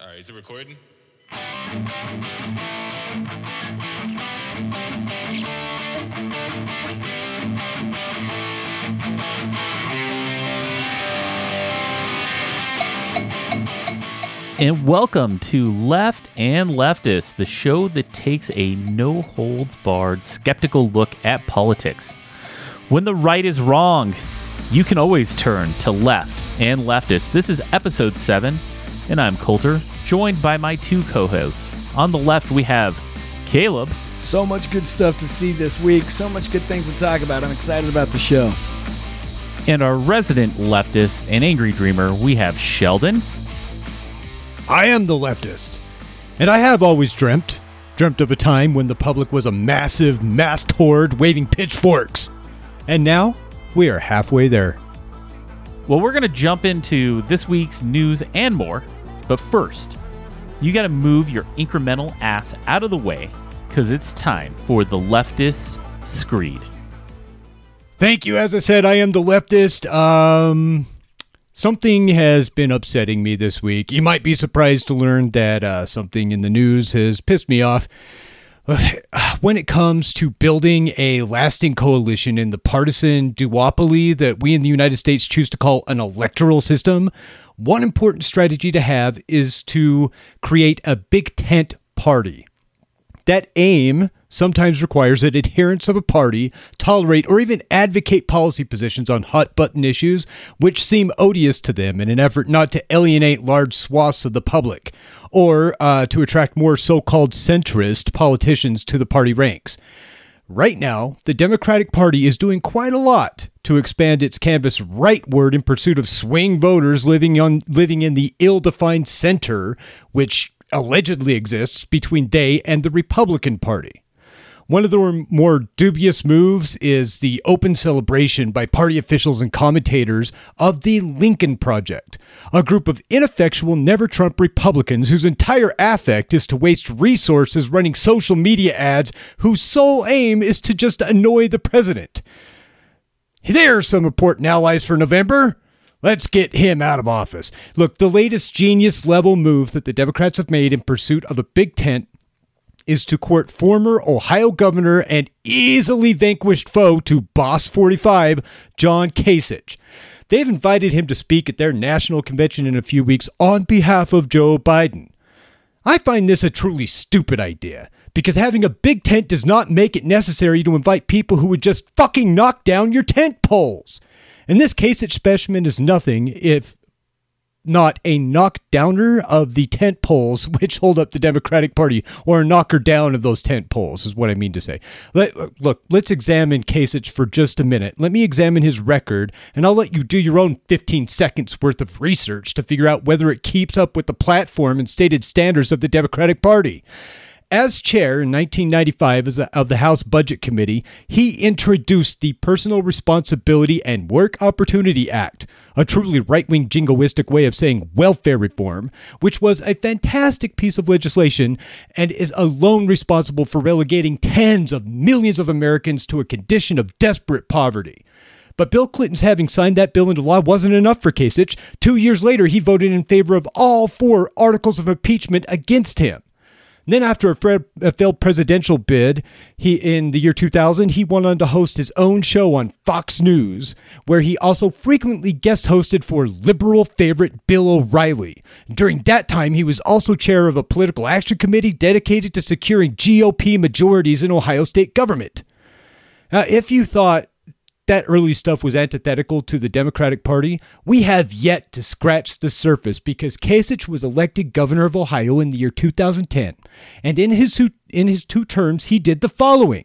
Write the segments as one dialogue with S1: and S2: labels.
S1: All right, is it recording?
S2: And welcome to Left and Leftist, the show that takes a no holds barred, skeptical look at politics. When the right is wrong, you can always turn to Left and Leftist. This is episode 7, and I'm Coulter, joined by my two co hosts. On the left, we have Caleb,
S3: So much good stuff to see this week. So much good things to talk about. I'm excited about the show.
S2: and our resident leftist and angry dreamer, we have Sheldon.
S4: I am the leftist. And I have always dreamt, dreamt of a time when the public was a massive, masked horde waving pitchforks. And now, we are halfway there.
S2: Well, we're going to jump into this week's news and more. But first, you got to move your incremental ass out of the way because it's time for the leftist screed.
S4: Thank you. As I said, I am the leftist. Um, something has been upsetting me this week. You might be surprised to learn that uh, something in the news has pissed me off. When it comes to building a lasting coalition in the partisan duopoly that we in the United States choose to call an electoral system, one important strategy to have is to create a big tent party. That aim sometimes requires that adherents of a party tolerate or even advocate policy positions on hot button issues which seem odious to them in an effort not to alienate large swaths of the public or uh, to attract more so called centrist politicians to the party ranks. Right now, the Democratic Party is doing quite a lot to expand its canvas rightward in pursuit of swing voters living on living in the ill-defined center, which allegedly exists between they and the Republican Party. One of the more dubious moves is the open celebration by party officials and commentators of the Lincoln Project, a group of ineffectual, never Trump Republicans whose entire affect is to waste resources running social media ads whose sole aim is to just annoy the president. There are some important allies for November. Let's get him out of office. Look, the latest genius level move that the Democrats have made in pursuit of a big tent is to court former Ohio governor and easily vanquished foe to Boss 45, John Kasich. They've invited him to speak at their national convention in a few weeks on behalf of Joe Biden. I find this a truly stupid idea because having a big tent does not make it necessary to invite people who would just fucking knock down your tent poles. In this its specimen is nothing if not a knockdowner of the tent poles which hold up the Democratic Party, or a knocker down of those tent poles, is what I mean to say. Let, look, let's examine Kasich for just a minute. Let me examine his record, and I'll let you do your own 15 seconds worth of research to figure out whether it keeps up with the platform and stated standards of the Democratic Party. As chair in 1995 of the House Budget Committee, he introduced the Personal Responsibility and Work Opportunity Act, a truly right wing jingoistic way of saying welfare reform, which was a fantastic piece of legislation and is alone responsible for relegating tens of millions of Americans to a condition of desperate poverty. But Bill Clinton's having signed that bill into law wasn't enough for Kasich. Two years later, he voted in favor of all four articles of impeachment against him. Then, after a, failed presidential bid, he in the year 2000, he went on to host his own show on Fox News, where he also frequently guest hosted for liberal favorite Bill O'Reilly. During that time, he was also chair of a political action committee dedicated to securing GOP majorities in Ohio state government. Now, if you thought that early stuff was antithetical to the Democratic Party, we have yet to scratch the surface because Kasich was elected governor of Ohio in the year 2010, and in his in his two terms he did the following: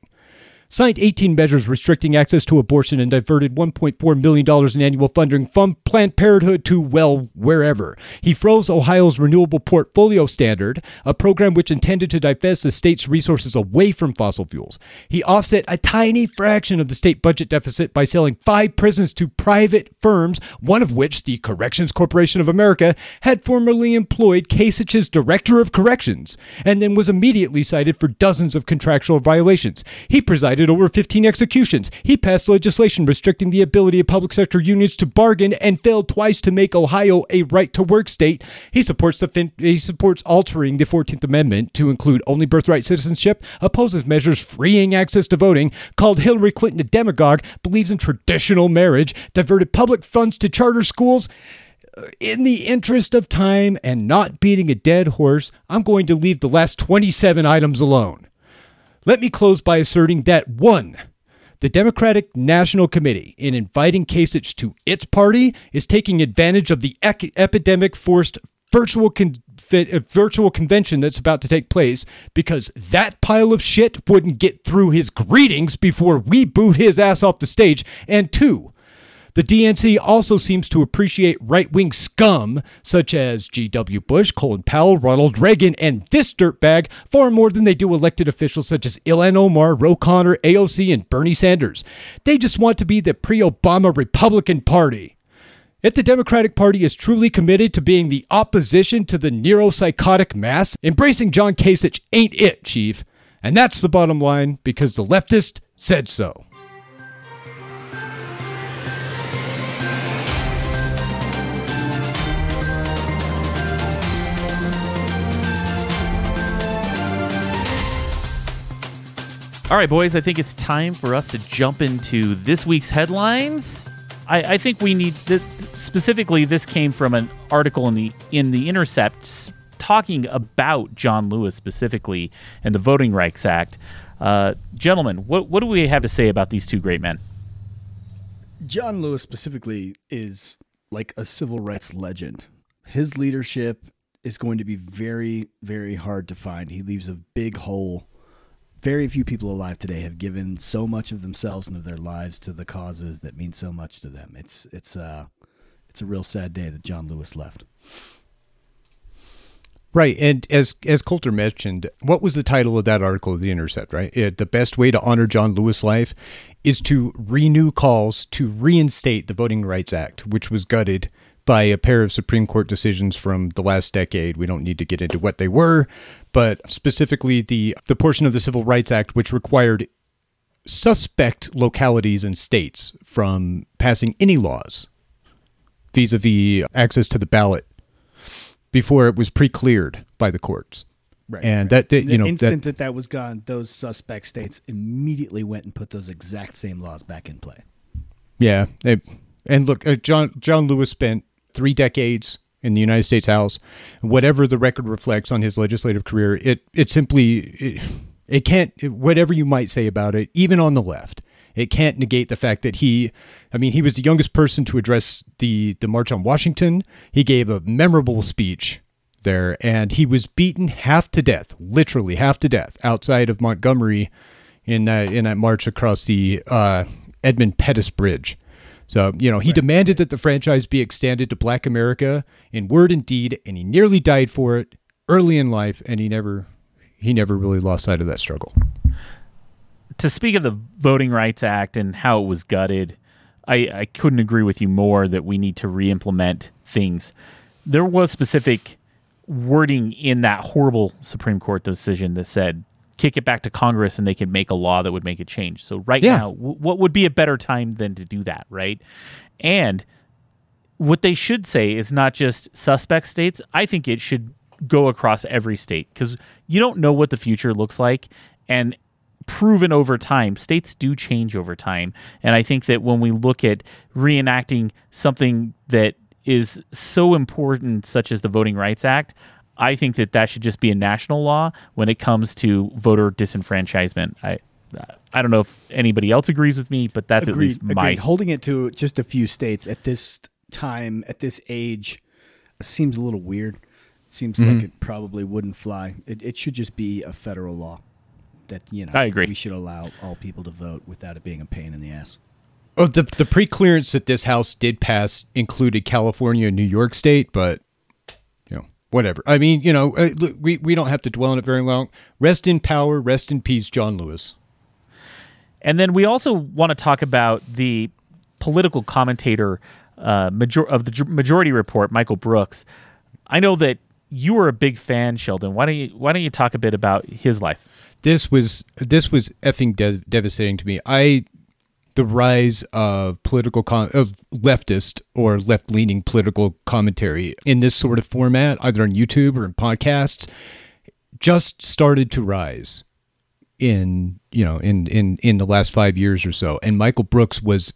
S4: signed 18 measures restricting access to abortion and diverted $1.4 million in annual funding from Planned Parenthood to, well, wherever. He froze Ohio's Renewable Portfolio Standard, a program which intended to divest the state's resources away from fossil fuels. He offset a tiny fraction of the state budget deficit by selling five prisons to private firms, one of which, the Corrections Corporation of America, had formerly employed Kasich's Director of Corrections, and then was immediately cited for dozens of contractual violations. He presided committed over 15 executions. He passed legislation restricting the ability of public sector unions to bargain and failed twice to make Ohio a right to work state. He supports the fin- he supports altering the 14th Amendment to include only birthright citizenship, opposes measures freeing access to voting, called Hillary Clinton a demagogue, believes in traditional marriage, diverted public funds to charter schools. Uh, in the interest of time and not beating a dead horse, I'm going to leave the last 27 items alone. Let me close by asserting that one, the Democratic National Committee, in inviting Kasich to its party, is taking advantage of the ec- epidemic forced virtual con- uh, virtual convention that's about to take place because that pile of shit wouldn't get through his greetings before we boot his ass off the stage. And two, the DNC also seems to appreciate right wing scum such as G.W. Bush, Colin Powell, Ronald Reagan, and this dirtbag far more than they do elected officials such as Ilhan Omar, Ro Khanna, AOC, and Bernie Sanders. They just want to be the pre Obama Republican Party. If the Democratic Party is truly committed to being the opposition to the neuropsychotic mass, embracing John Kasich ain't it, Chief. And that's the bottom line because the leftist said so.
S2: All right, boys, I think it's time for us to jump into this week's headlines. I, I think we need this, specifically. This came from an article in the in the Intercept talking about John Lewis specifically and the Voting Rights Act. Uh, gentlemen, what what do we have to say about these two great men?
S3: John Lewis specifically is like a civil rights legend. His leadership is going to be very, very hard to find. He leaves a big hole very few people alive today have given so much of themselves and of their lives to the causes that mean so much to them. It's it's uh it's a real sad day that John Lewis left.
S4: Right, and as as Colter mentioned, what was the title of that article of the Intercept? Right, it, the best way to honor John Lewis' life is to renew calls to reinstate the Voting Rights Act, which was gutted by a pair of Supreme Court decisions from the last decade. We don't need to get into what they were, but specifically the the portion of the Civil Rights Act which required suspect localities and states from passing any laws vis-a-vis access to the ballot before it was pre-cleared by the courts.
S3: Right,
S4: and
S3: right.
S4: that, that you
S3: the
S4: know
S3: instant
S4: that,
S3: that that was gone, those suspect states immediately went and put those exact same laws back in play.
S4: yeah, they, and look, uh, John John Lewis spent three decades in the United States House. Whatever the record reflects on his legislative career, it it simply it, it can't whatever you might say about it, even on the left. It can't negate the fact that he, I mean, he was the youngest person to address the the March on Washington. He gave a memorable speech there, and he was beaten half to death, literally half to death, outside of Montgomery in that in that march across the uh, Edmund Pettus Bridge. So, you know, he right. demanded that the franchise be extended to black America in word and deed, and he nearly died for it early in life, and he never he never really lost sight of that struggle.
S2: To speak of the Voting Rights Act and how it was gutted, I, I couldn't agree with you more that we need to re-implement things. There was specific wording in that horrible Supreme Court decision that said kick it back to Congress and they can make a law that would make it change. So right yeah. now, w- what would be a better time than to do that, right? And what they should say is not just suspect states. I think it should go across every state because you don't know what the future looks like, and proven over time, states do change over time. And I think that when we look at reenacting something that is so important, such as the Voting Rights Act, I think that that should just be a national law when it comes to voter disenfranchisement. I I don't know if anybody else agrees with me, but that's
S3: agreed,
S2: at least my
S3: agreed. holding it to just a few states at this time at this age seems a little weird. It seems mm-hmm. like it probably wouldn't fly. It, it should just be a federal law that you know.
S2: I agree.
S3: We should allow all people to vote without it being a pain in the ass.
S4: Oh, the the pre-clearance that this house did pass included California and New York State, but whatever. I mean, you know, uh, we we don't have to dwell on it very long. Rest in power, rest in peace, John Lewis.
S2: And then we also want to talk about the political commentator uh, major- of the Majority Report, Michael Brooks. I know that you were a big fan, Sheldon. Why don't you Why don't you talk a bit about his life?
S4: this was this was effing de- devastating to me. I the rise of political com- of leftist or left leaning political commentary in this sort of format, either on YouTube or in podcasts, just started to rise in you know in in in the last five years or so. And Michael Brooks was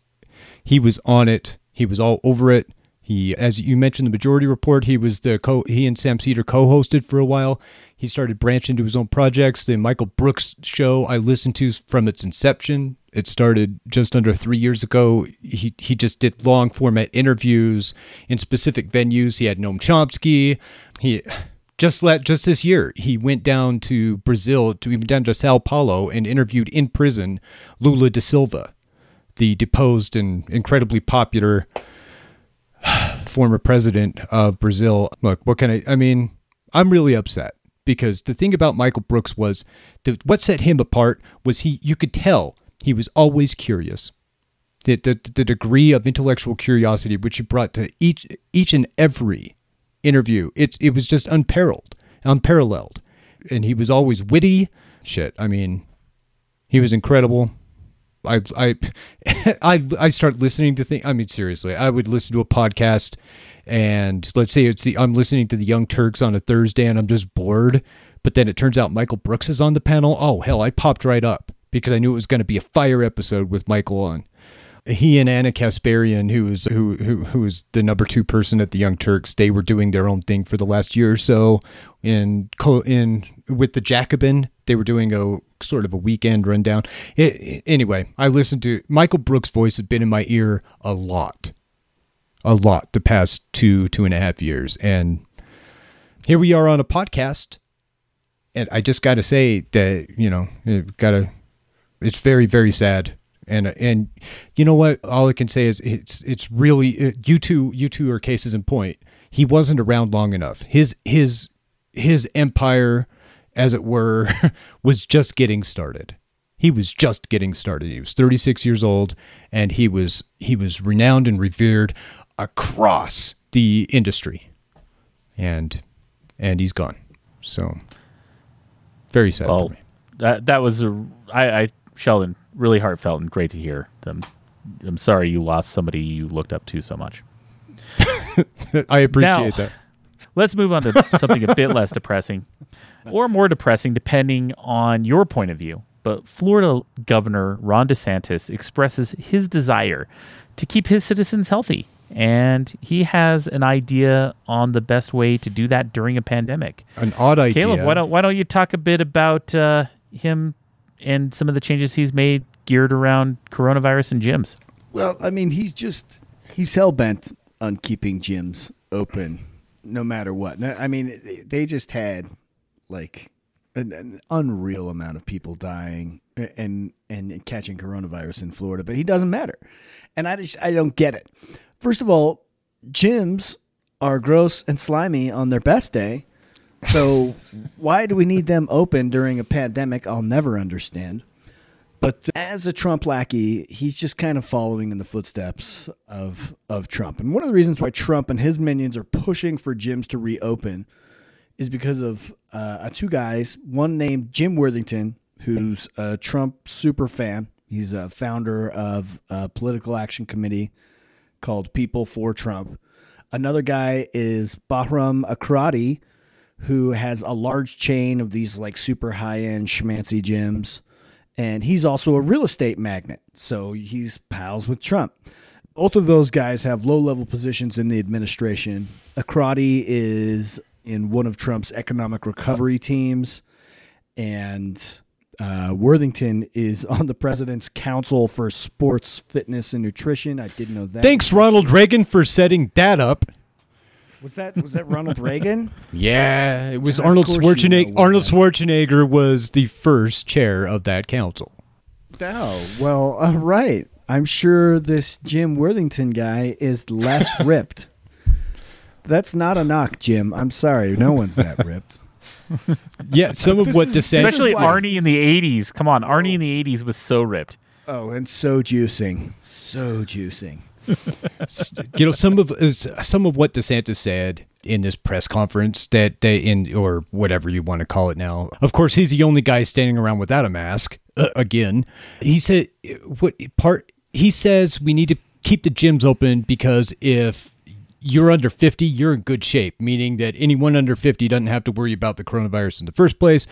S4: he was on it. He was all over it. He, as you mentioned, the Majority Report. He was the co. He and Sam Seder co-hosted for a while. He started branching into his own projects. The Michael Brooks show I listened to from its inception. It started just under three years ago. He he just did long format interviews in specific venues. He had Noam Chomsky. He just let just this year he went down to Brazil to even down to Sao Paulo and interviewed in prison Lula da Silva, the deposed and incredibly popular former president of Brazil. Look, what can I? I mean, I'm really upset because the thing about Michael Brooks was the, what set him apart was he. You could tell he was always curious. The, the, the degree of intellectual curiosity which he brought to each each and every interview it's it was just unparalleled unparalleled and he was always witty shit i mean he was incredible I I I I start listening to things. I mean, seriously, I would listen to a podcast, and let's say it's the I'm listening to the Young Turks on a Thursday, and I'm just bored. But then it turns out Michael Brooks is on the panel. Oh hell, I popped right up because I knew it was going to be a fire episode with Michael on. He and Ana Kasparian, who was who who who was the number two person at the Young Turks, they were doing their own thing for the last year or so. In in with the Jacobin, they were doing a sort of a weekend rundown. It, anyway, I listened to Michael Brooks' voice has been in my ear a lot, a lot the past two two and a half years, and here we are on a podcast. And I just got to say that you know, got to. It's very very sad. And and you know what? All i can say is it's it's really it, you two you two are cases in point. He wasn't around long enough. His his his empire as it were was just getting started. He was just getting started. He was 36 years old and he was he was renowned and revered across the industry. And and he's gone. So very sad
S2: well,
S4: for me.
S2: that that was a I, I Sheldon really heartfelt and great to hear. I'm, I'm sorry you lost somebody you looked up to so much.
S4: I appreciate
S2: Now-
S4: that.
S2: Let's move on to something a bit less depressing, or more depressing, depending on your point of view. But Florida Governor Ron DeSantis expresses his desire to keep his citizens healthy, and he has an idea on the best way to do that during a pandemic.
S4: An odd idea.
S2: Caleb, why don't why don't you talk a bit about uh, him and some of the changes he's made geared around coronavirus and gyms?
S3: Well, I mean, he's just he's hell bent on keeping gyms open, no matter what. I mean, they just had like an, an unreal amount of people dying and and catching coronavirus in Florida, but he doesn't matter, and I just I don't get it. First of all, gyms are gross and slimy on their best day. So why do we need them open during a pandemic? I'll never understand. But as a Trump lackey, he's just kind of following in the footsteps of of Trump. And one of the reasons why Trump and his minions are pushing for gyms to reopen is because of uh, two guys. One named Jim Worthington, who's a Trump super fan. He's a founder of a political action committee called People for Trump. Another guy is Bahram Akradi, who has a large chain of these like super high end schmancy gyms. And he's also a real estate magnate. So he's pals with Trump. Both of those guys have low level positions in the administration. Akradi is in one of Trump's economic recovery teams. And uh, Worthington is on the president's council for sports, fitness, and nutrition. I didn't know that.
S4: Thanks, Ronald Reagan, for setting that up.
S3: Was that was that Ronald Reagan?
S4: Yeah, it was
S3: Of
S4: Arnold
S3: course you know
S4: Schwarzenegger. Arnold Schwarzenegger was the first chair of that council.
S3: Oh, well, all right. I'm sure this Jim Worthington guy is less ripped. That's not a knock, Jim. I'm sorry. No one's that ripped.
S4: Yeah, some of
S3: This
S4: what
S3: is-
S4: DeSantis.
S2: Especially
S3: why
S2: Arnie in the '80s. Come on, Arnie in the '80s was so ripped.
S3: Oh, and so juicing. So juicing.
S4: you know some of some of what DeSantis said in this press conference that they in or whatever you want to call it now. Of course, he's the only guy standing around without a mask. Uh, again, he said what part he says we need to keep the gyms open because if you're under 50, you're in good shape, meaning that anyone under 50 doesn't have to worry about the coronavirus in the first place.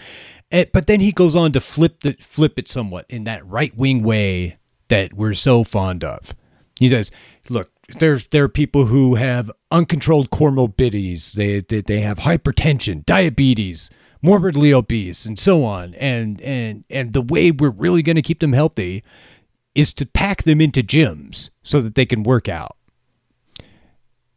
S4: Eh, but then he goes on to flip the flip it somewhat in that right-wing way that we're so fond of. He says, "Look, there's there are people who have uncontrolled comorbidities. They, they they have hypertension, diabetes, morbidly obese, and so on. And and and the way we're really going to keep them healthy is to pack them into gyms so that they can work out."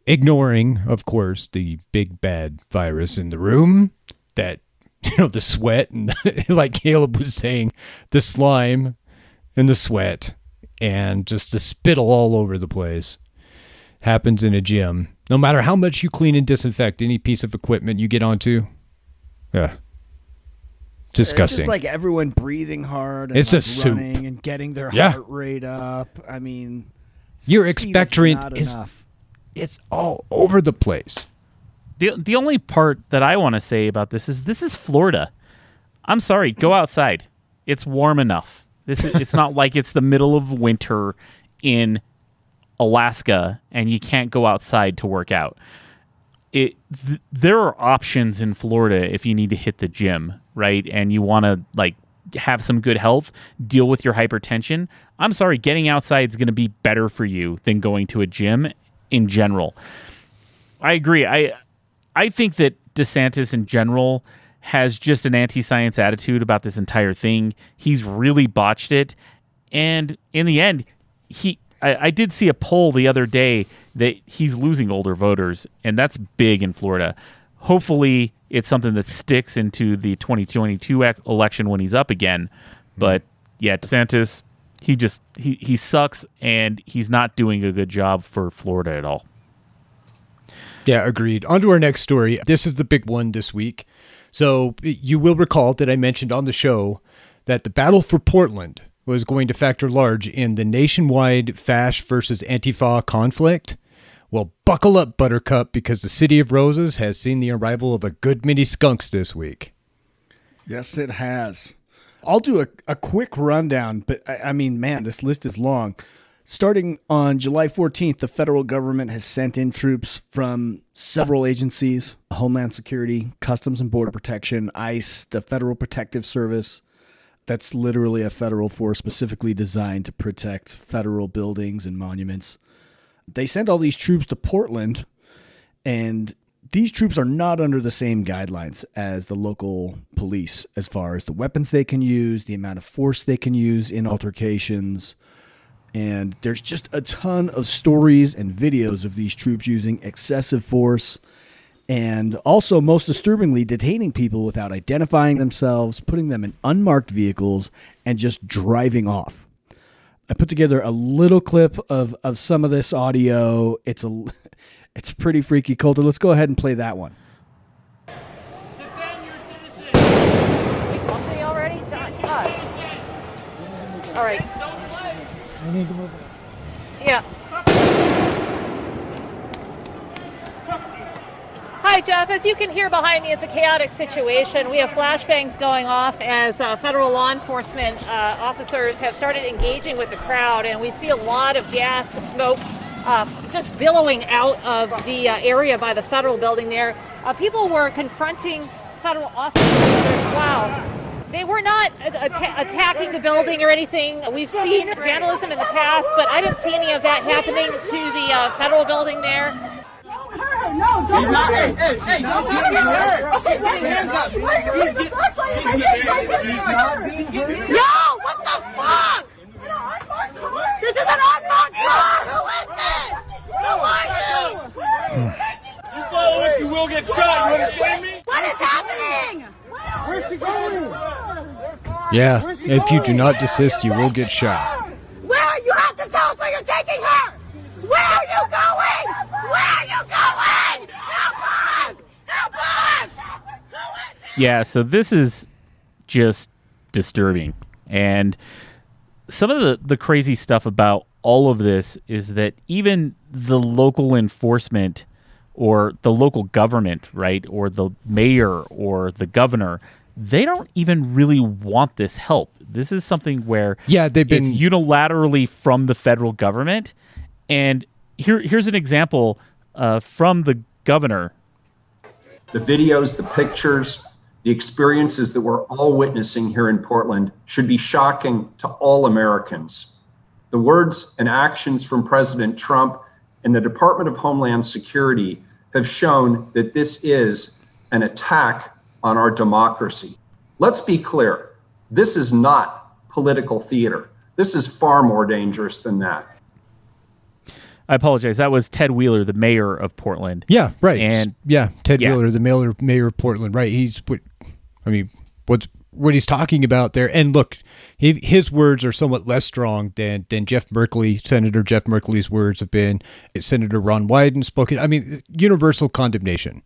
S4: Ignoring, of course, the big bad virus in the room that you know the sweat and like Caleb was saying, the slime and the sweat and just the spittle all over the place happens in a gym. No matter how much you clean and disinfect any piece of equipment you get onto, yeah, disgusting.
S3: It's just like everyone breathing hard. And
S4: It's
S3: like
S4: a soup.
S3: running and getting their
S4: Yeah.
S3: heart rate up. I mean,
S4: Your
S3: 16 is
S4: expectorant
S3: not
S4: is-
S3: enough.
S4: it's all over the place.
S2: The the only part that I want to say about this is this is Florida. I'm sorry, go outside. It's warm enough. This is it's not like it's the middle of winter in Alaska and you can't go outside to work out. It th- there are options in Florida if you need to hit the gym, right? And you want to like have some good health, deal with your hypertension. I'm sorry, getting outside is going to be better for you than going to a gym in general. I agree. I I think that DeSantis in general has just an anti-science attitude about this entire thing. He's really botched it, and in the end, he. I, I did see a poll the other day that he's losing older voters, and that's big in Florida. Hopefully, it's something that sticks into the 2022 ec- election when he's up again. Hmm. But yeah, DeSantis, he just he he sucks, and he's not doing a good job for Florida at all.
S4: Yeah, agreed. On to our next story. This is the big one this week. So you will recall that I mentioned on the show that the battle for Portland was going to factor large in the nationwide Fash versus Antifa conflict. Well, buckle up, Buttercup, because the City of Roses has seen the arrival of a good many skunks this week.
S3: Yes, it has. I'll do a, a quick rundown, but I, I mean, man, this list is long. Starting on July 14th, the federal government has sent in troops from several agencies Homeland Security, Customs and Border Protection, ICE, the Federal Protective Service. That's literally a federal force specifically designed to protect federal buildings and monuments. They sent all these troops to Portland, and these troops are not under the same guidelines as the local police as far as the weapons they can use, the amount of force they can use in altercations. And there's just a ton of stories and videos of these troops using excessive force and also, most disturbingly, detaining people without identifying themselves, putting them in unmarked vehicles, and just driving off. I put together a little clip of, of some of this audio. It's a it's pretty freaky, Coulter. Let's go ahead and play that one.
S1: Defend your citizen.
S5: Wait, company already? Todd. Todd. All right. Yeah. Hi, Jeff. As you can hear behind me, it's a chaotic situation. We have flashbangs going off as uh, federal law enforcement uh, officers have started engaging with the crowd, and we see a lot of gas, smoke, uh, just billowing out of the uh, area by the federal building there. Uh, people were confronting federal officers. Wow. They were not atta- attacking the building or anything. We've seen vandalism in the past, but I didn't see any of that happening to the uh, federal building there.
S6: No, don't hurt Hey, hey, don't get hurt. Okay, put your hands up. Why are you using the flashlight in my face? Why are you getting hurt? Yo, what the fuck? This is an unmarked car. Who is this? Who are you?
S1: You follow us, you will get shot. You understand me?
S6: What is happening? Where's she going?
S4: Yeah, if you do not desist, you will get shot.
S6: Where? Are you have to tell us where you're taking her. Where are you going? Where are you going? Help us! Help us! Who is this?
S2: Yeah, so this is just disturbing. And some of the, the crazy stuff about all of this is that even the local enforcement or the local government, right, or the mayor or the governor, they don't even really want this help. This is something where
S4: Yeah, they've been-
S2: it's unilaterally from the federal government. And here, here's an example uh, from the governor.
S7: the videos, the pictures, the experiences that we're all witnessing here in Portland should be shocking to all Americans. The words and actions from President Trump and the Department of Homeland Security have shown that this is an attack on our democracy. Let's be clear this is not political theater. This is far more dangerous than that.
S2: I apologize. That was Ted Wheeler, the mayor of Portland.
S4: Yeah, right.
S2: And
S4: yeah, Ted
S2: Yeah.
S4: Wheeler, the mayor, mayor of Portland, right? He's what I mean, what's what he's talking about there. And look, he, his words are somewhat less strong than than Jeff Merkley, Senator Jeff Merkley's words have been. Senator Ron Wyden spoken. I mean, universal condemnation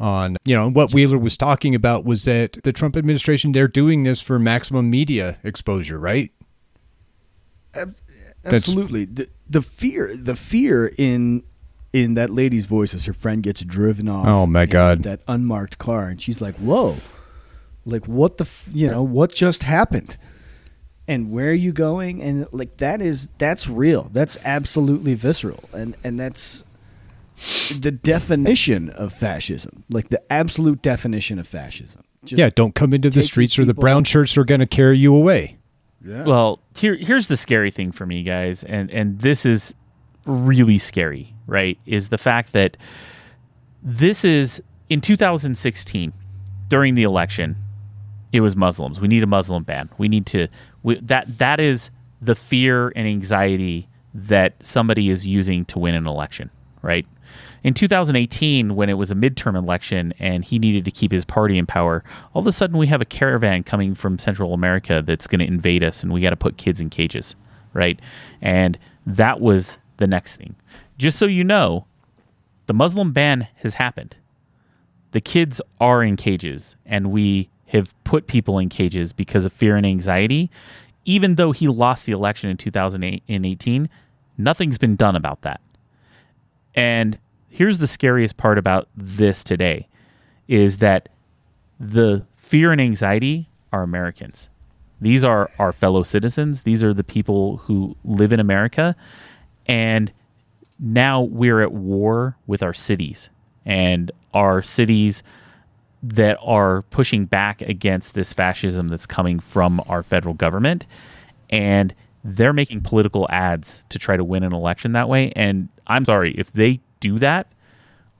S4: on you know what Wheeler was talking about was that the Trump administration they're doing this for maximum media exposure, right?
S3: Absolutely. The, the fear, the fear in in that lady's voice as her friend gets driven off.
S4: Oh, my God.
S3: That unmarked car, and she's like, "Whoa, like what the, f- you know, what just happened?" And where are you going? And like that is that's real. That's absolutely visceral, and and that's the definition of fascism. Like the absolute definition of fascism. Just
S4: yeah, don't come into the streets or the brown shirts are going to carry you away.
S2: Well, here here's the scary thing for me, guys, and and this is really scary, right? Is the fact that this is in 2016 during the election, it was Muslims. We need a Muslim ban. We need to we, that that is the fear and anxiety that somebody is using to win an election, right? In 2018, when it was a midterm election and he needed to keep his party in power, all of a sudden we have a caravan coming from Central America that's going to invade us, and we got to put kids in cages, right? And that was the next thing. Just so you know, the Muslim ban has happened. The kids are in cages, and we have put people in cages because of fear and anxiety. Even though he lost the election in 2018, nothing's been done about that. And here's the scariest part about this today is that the fear and anxiety are Americans. These are our fellow citizens. These are the people who live in America. And now we're at war with our cities and our cities that are pushing back against this fascism that's coming from our federal government. And they're making political ads to try to win an election that way. And I'm sorry, if they do that,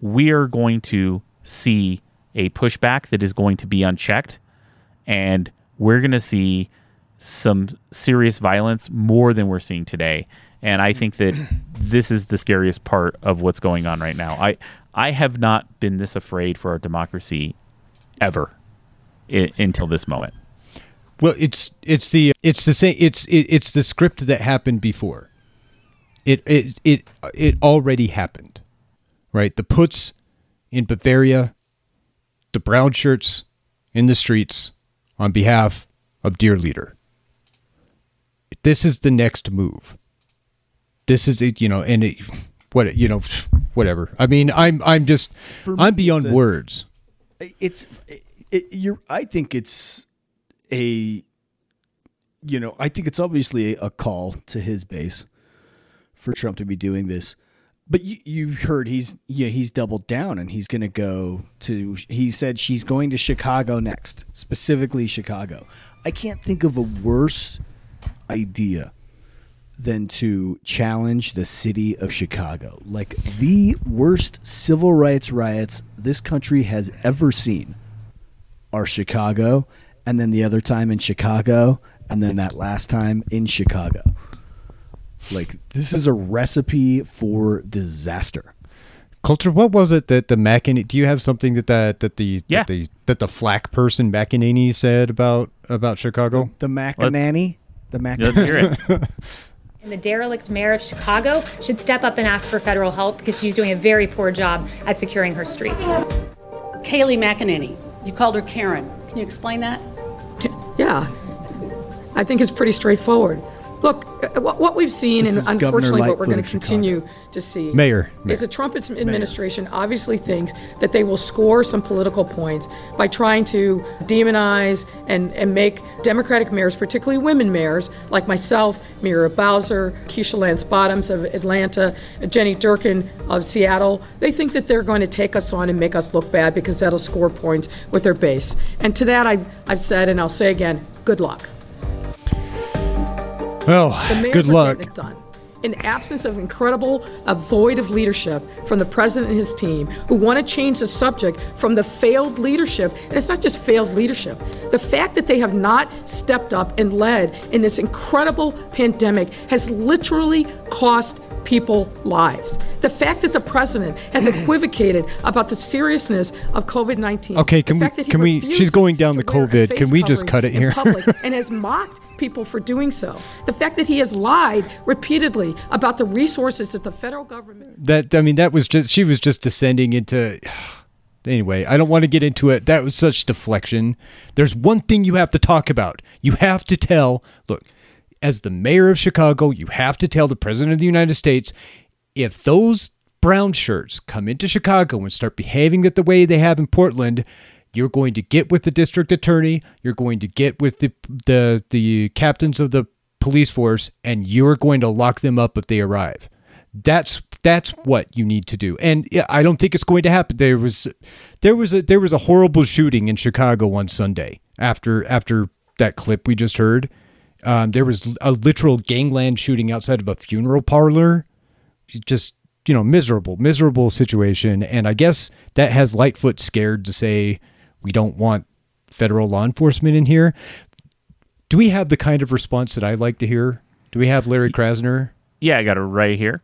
S2: we are going to see a pushback that is going to be unchecked. And we're going to see some serious violence more than we're seeing today. And I think that this is the scariest part of what's going on right now. I I have not been this afraid for our democracy ever I- until this moment.
S4: Well, it's it's the it's the same it's it, it's the script that happened before. It it it it already happened, right? The putsch in Bavaria, the brown shirts in the streets on behalf of dear leader. This is the next move. This is it, you know, and it, what you know, whatever. I mean, I'm I'm just I'm beyond
S3: it's a-
S4: words.
S3: it's it, you're i think it's a you know i think it's obviously a call to his base for trump to be doing this but you, you heard he's yeah he's doubled down and he's going to go to he said she's going to chicago next specifically chicago i can't think of a worse idea than to challenge the city of Chicago. Like the worst civil rights riots this country has ever seen are Chicago, and then the other time in Chicago, and then that last time in Chicago. Like this is a recipe for disaster.
S4: Culture, what was it that the McEnany? Do you have something that the, that the
S2: Yeah.
S4: that the that the flack person McEnany said about about Chicago?
S3: The McEnany, the Mac.
S2: Let's hear it.
S8: And the derelict mayor of Chicago should step up and ask for federal help because she's doing a very poor job at securing her streets.
S9: Kayleigh McEnany. You called her Karen. Can you explain that?
S10: Yeah, I think it's pretty straightforward. Look, uh, what what we've seen,
S3: This
S10: and
S3: is Governor
S10: unfortunately what we're
S3: Lightfoot
S10: going
S3: of
S10: to
S3: Chicago.
S10: continue to see,
S4: Mayor,
S10: is the Trump administration obviously thinks that they will score some political points by trying to demonize and, and make Democratic mayors, particularly women mayors, like myself, Mira Bowser, Keisha Lance Bottoms of Atlanta, Jenny Durkan of Seattle. They think that they're going to take us on and make us look bad because that'll score points with their base. And to that, I've, I've said, and I'll say again, good luck.
S4: Well, good luck.
S10: done. In absence of incredible, a void of leadership from the president and his team, who want to change the subject from the failed leadership, and it's not just failed leadership. The fact that they have not stepped up and led in this incredible pandemic has literally cost people lives. The fact that the president has mm-hmm. equivocated about the seriousness of COVID-19.
S4: Okay, can we-
S10: fact that he
S4: can we- she's going down the COVID. Can we just cut it here?
S10: public and has mocked people for doing so. The fact that he has lied repeatedly about the resources that the federal government.
S4: That I mean, that was just she was just descending into. Anyway, I don't want to get into it. That was such deflection. There's one thing you have to talk about. You have to tell. Look, as the mayor of Chicago, you have to tell the president of the United States if those brown shirts come into Chicago and start behaving the way they have in Portland, you're going to get with the district attorney, you're going to get with the the the captains of the police force and you're going to lock them up if they arrive. That's that's what you need to do. And I don't think it's going to happen. There was there was a there was a horrible shooting in Chicago on Sunday after after that clip we just heard. Um, there was a literal gangland shooting outside of a funeral parlor. Just you know, miserable, miserable situation. And I guess that has Lightfoot scared to say we don't want federal law enforcement in here. Do we have the kind of response that I'd like to hear? Do we have Larry Krasner?
S2: Yeah, I got it right here.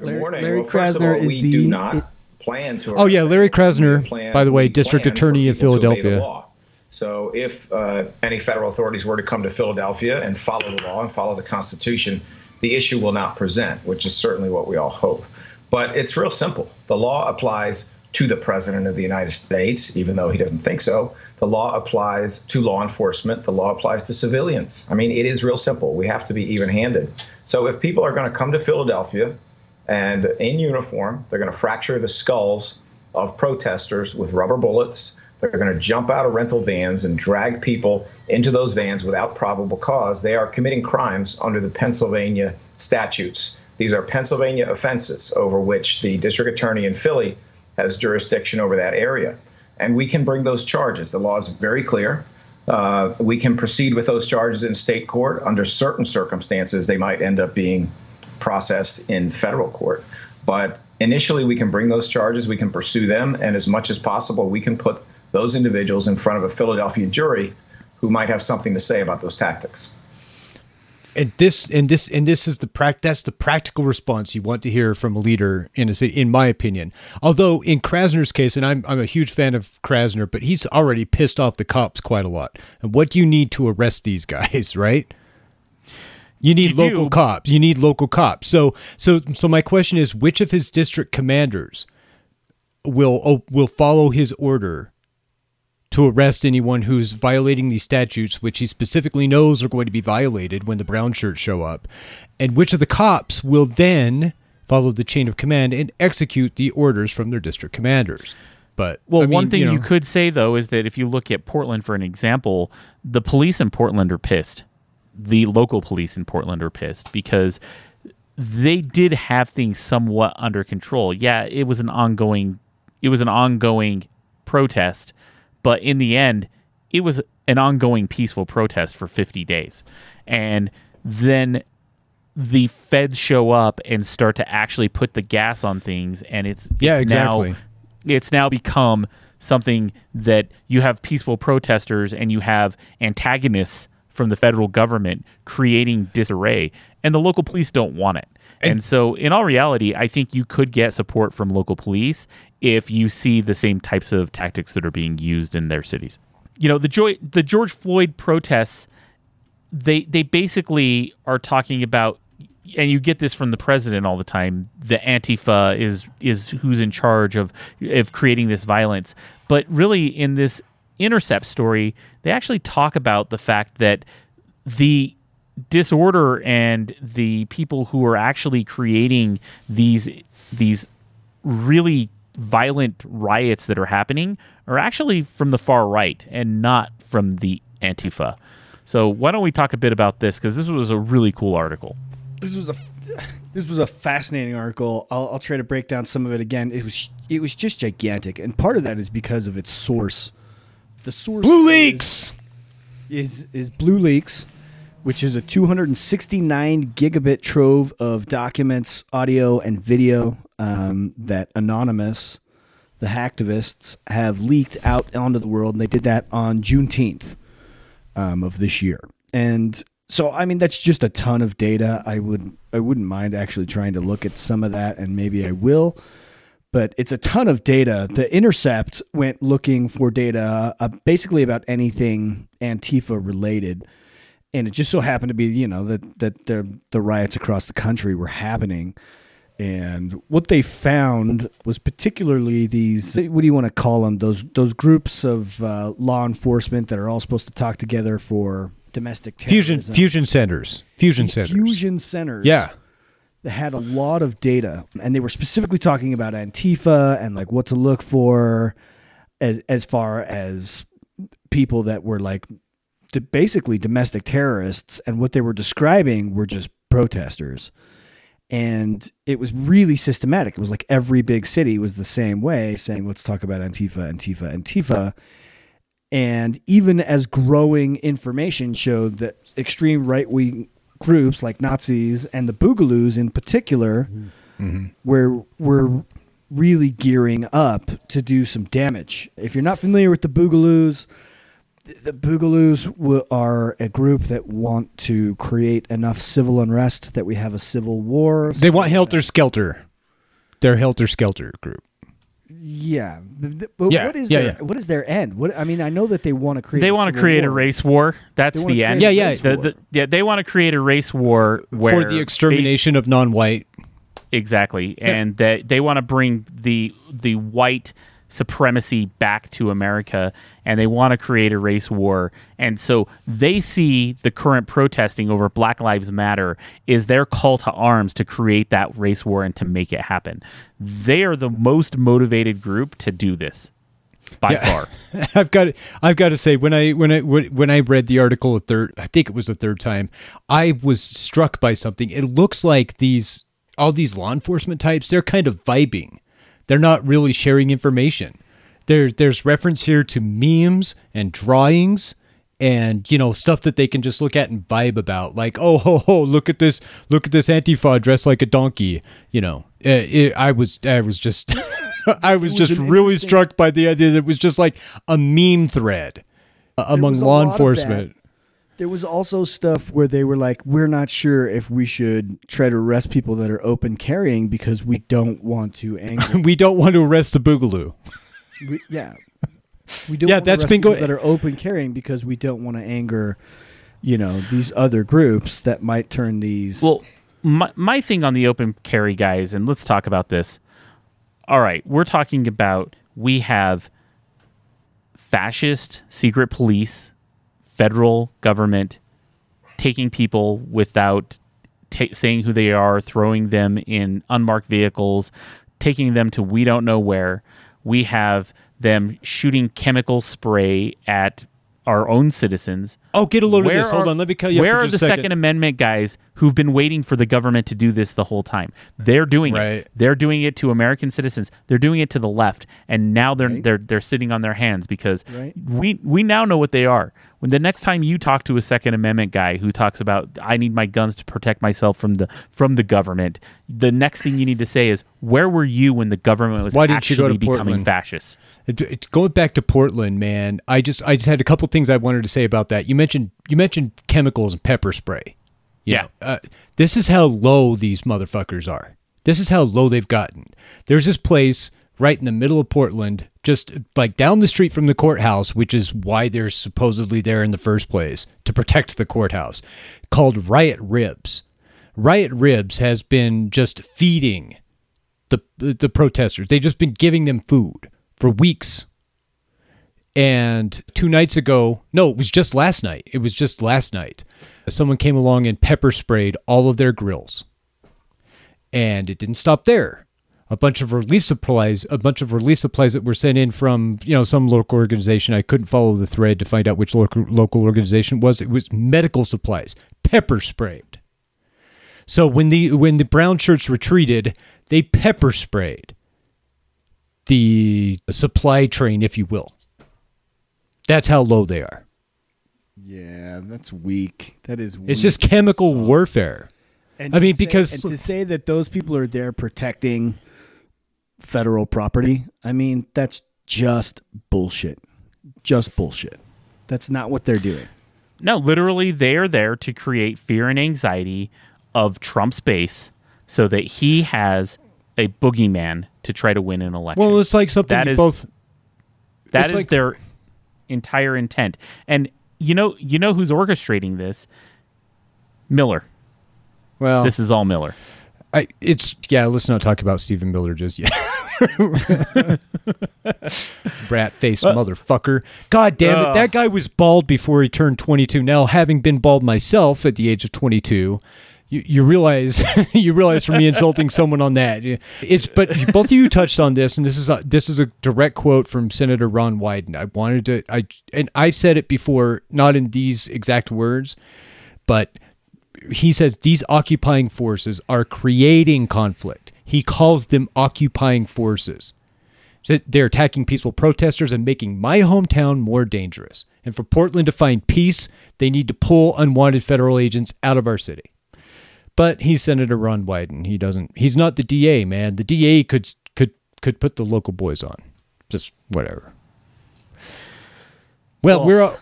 S3: Larry,
S11: morning.
S3: Larry
S11: Well, first of
S3: Krasner
S11: all,
S3: is
S11: we
S3: the
S11: do not plan to.
S4: Oh, yeah, Larry. Krasner,
S11: plan-
S4: by the way, district attorney in
S11: people to obey the
S4: Philadelphia.
S11: So if uh, any federal authorities were to come to Philadelphia and follow the law and follow the Constitution, the issue will not present, which is certainly what we all hope. But it's real simple. The law applies to the President of the United States, even though he doesn't think so. The law applies to law enforcement. The law applies to civilians. I mean, it is real simple. We have to be even handed. So if people are going to come to Philadelphia and in uniform, they're going to fracture the skulls of protesters with rubber bullets. They're going to jump out of rental vans and drag people into those vans without probable cause. They are committing crimes under the Pennsylvania statutes. These are Pennsylvania offenses over which the district attorney in Philly has jurisdiction over that area. And we can bring those charges. The law is very clear. Uh, we can proceed with those charges in state court. Under certain circumstances, they might end up being processed in federal court. But initially, we can bring those charges, we can pursue them, and as much as possible, we can put those individuals in front of a Philadelphia jury who might have something to say about those tactics.
S4: And this and this and this is the prac that's the practical response you want to hear from a leader in a city, in my opinion. Although in Krasner's case, and I'm I'm a huge fan of Krasner, but he's already pissed off the cops quite a lot. And what do you need to arrest these guys, right? You need
S2: You
S4: local
S2: do.
S4: cops. You need local cops. So so so my question is, which of his district commanders will will follow his order to arrest anyone who's violating these statutes, which he specifically knows are going to be violated when the brown shirts show up, and which of the cops will then follow the chain of command and execute the orders from their district commanders. But
S2: Well,
S4: I mean,
S2: one thing you,
S4: know,
S2: could say though is that if you look at Portland for an example, the police in Portland are pissed. The local police in Portland are pissed because they did have things somewhat under control. Yeah, it was an ongoing it was an ongoing protest, but in the end, it was an ongoing peaceful protest for 50 days. And then the feds show up and start to actually put the gas on things and it's, it's
S4: Yeah,
S2: now
S4: exactly.
S2: it's now become something that you have peaceful protesters and you have antagonists from the federal government creating disarray and the local police don't want it and, so in all reality i think you could get support from local police if you see the same types of tactics that are being used in their cities. You know the joy the george floyd protests they they basically are talking about and you get this from the president all the time the antifa is is who's in charge of of creating this violence. But really in this intercept story they actually talk about the fact that the disorder and the people who are actually creating these these really violent riots that are happening are actually from the far right and not from the Antifa. So why don't we talk a bit about this because this was a really cool article.
S3: This was a this was a fascinating article. I'll, I'll try to break down some of it again. It was it was just gigantic, and part of that is because of its source. The source
S4: Blue Leaks
S3: is is Blue Leaks, which is a 269 gigabit trove of documents, audio, and video um, that Anonymous, the hacktivists, have leaked out onto the world, and they did that on Juneteenth um, of this year. And so, I mean, that's just a ton of data. I would I wouldn't mind actually trying to look at some of that, and maybe I will. But it's a ton of data. The Intercept went looking for data uh, basically about anything Antifa related, and it just so happened to be, you know, that that the the riots across the country were happening. And what they found was particularly these what do you want to call them those those groups of uh, law enforcement that are all supposed to talk together for domestic terrorism.
S4: fusion centers fusion centers
S3: Fusion centers.
S4: Yeah.
S3: That had a lot of data, and they were specifically talking about Antifa and like what to look for, as as far as people that were like basically domestic terrorists, and what they were describing were just protesters. And it was really systematic. It was like every big city was the same way, saying, let's talk about Antifa, Antifa, Antifa. And even as growing information showed that extreme right wing groups like Nazis and the Boogaloos in particular mm-hmm. Mm-hmm. were were really gearing up to do some damage. If you're not familiar with the Boogaloos, the Boogaloos w- are a group that want to create enough civil unrest that we have a civil war.
S4: They want Helter Skelter. They're Helter Skelter group.
S3: Yeah, but
S2: Yeah,
S3: what is
S2: yeah,
S3: their
S2: yeah.
S3: what is their end? What I mean, I know that they want to create.
S2: They want to
S3: civil
S2: create a race war. That's the end.
S3: create
S4: Yeah, yeah.
S2: The- the- yeah, they want to create a race war where
S4: for the extermination of non-white.
S2: Exactly, and that they want to bring the the white supremacy back to America, and they want to create a race war. And so they see the current protesting over Black Lives Matter is their call to arms to create that race war and to make it happen. They are the most motivated group to do this by
S4: Yeah.
S2: far.
S4: I've got I've got to say when I when I when when I read the article a third I think it was the third time I was struck by something. It looks like these all these law enforcement types they're kind of vibing. They're not really sharing information. There's there's reference here to memes and drawings and you know stuff that they can just look at and vibe about. Like oh ho ho look at this look at this antifa dressed like a donkey you know. Uh, it, i was i was just i was,
S3: was
S4: just really struck by the idea that it was just like a meme thread uh, among law enforcement
S3: There was also stuff where they were like, "We're not sure if we should try to arrest people that are open carrying because we don't want to anger."
S4: we don't want to arrest the boogaloo
S3: we, yeah, we don't.
S4: Yeah,
S3: want to
S4: that's
S3: arrest
S4: been
S3: people
S4: go-
S3: that are open carrying because we don't want to anger, you know, these other groups that might turn these.
S2: Well, my, my thing on the open carry guys, and let's talk about this. All right, we're talking about we have fascist secret police, federal government taking people without ta saying who they are, throwing them in unmarked vehicles, taking them to we don't know where. We have them shooting chemical spray at our own citizens.
S4: Oh, get a load of
S2: Where
S4: this. Hold
S2: are-
S4: on, let me cut you
S2: Where
S4: for
S2: are the
S4: second.
S2: Second Amendment guys who've been waiting for the government to do this the whole time? They're doing it. They're doing it to American citizens. They're doing it to the left, and now they're they're they're sitting on their hands because
S3: Right.
S2: we we now know what they are. When the next time you talk to a Second Amendment guy who talks about I need my guns to protect myself from the from the government, the next thing you need to say is where were you when the government was
S4: Why didn't you
S2: actually
S4: go to
S2: becoming
S4: Portland?
S2: fascist?
S4: It- it- Going back to Portland, man, I just I just had a couple things I wanted to say about that. You mentioned you mentioned chemicals and pepper spray. You
S2: Yeah.
S4: know, uh, this is how low these motherfuckers are. This is how low they've gotten. There's this place right in the middle of Portland, just like down the street from the courthouse, which is why they're supposedly there in the first place to protect the courthouse, called Riot Ribs. Riot Ribs has been just feeding the the protesters. They've just been giving them food for weeks. And two nights ago, no, it was just last night. It was just last night. someone came along and pepper sprayed all of their grills. And it didn't stop there. A bunch of relief supplies, a bunch of relief supplies that were sent in from, you know, some local organization. I couldn't follow the thread to find out which local local organization it was. It was medical supplies, pepper sprayed. So when the when the brown shirts retreated, they pepper sprayed the supply train, if you will. That's how low they are.
S3: Yeah, that's weak. That is. Weak
S4: It's just chemical warfare.
S3: And
S4: I mean,
S3: say-
S4: because
S3: and to say that those people are there protecting federal property, I mean, that's just bullshit. Just bullshit. That's not what they're doing.
S2: No, literally, they are there to create fear and anxiety of Trump's base so that he has a boogeyman to try to win an election.
S4: well, it's like something
S2: That
S4: you
S2: is-
S4: both.
S2: That
S4: it's
S2: is
S4: like-
S2: their entire intent. And you know, you know who's orchestrating this? Miller.
S4: Well,
S2: This is all Miller.
S4: I, it's yeah. Let's not talk about Stephen Miller just yet. Brat face
S2: Uh,
S4: motherfucker. God damn it. That guy was bald before he turned 22. Now, having been bald myself at the age of 22, you, you realize you realize for me insulting someone on that it's but both of you touched on this and this is a, this is a direct quote from Senator Ron Wyden. I wanted to I and I've said it before not in these exact words but he says these occupying forces are creating conflict. He calls them occupying forces. They're attacking peaceful protesters and making my hometown more dangerous. And for Portland to find peace, they need to pull unwanted federal agents out of our city. But he's Senator Ron Wyden. He doesn't. He's not the DA, man. The DA could could could put the local boys on. Just whatever. Well,
S2: Well,
S4: we're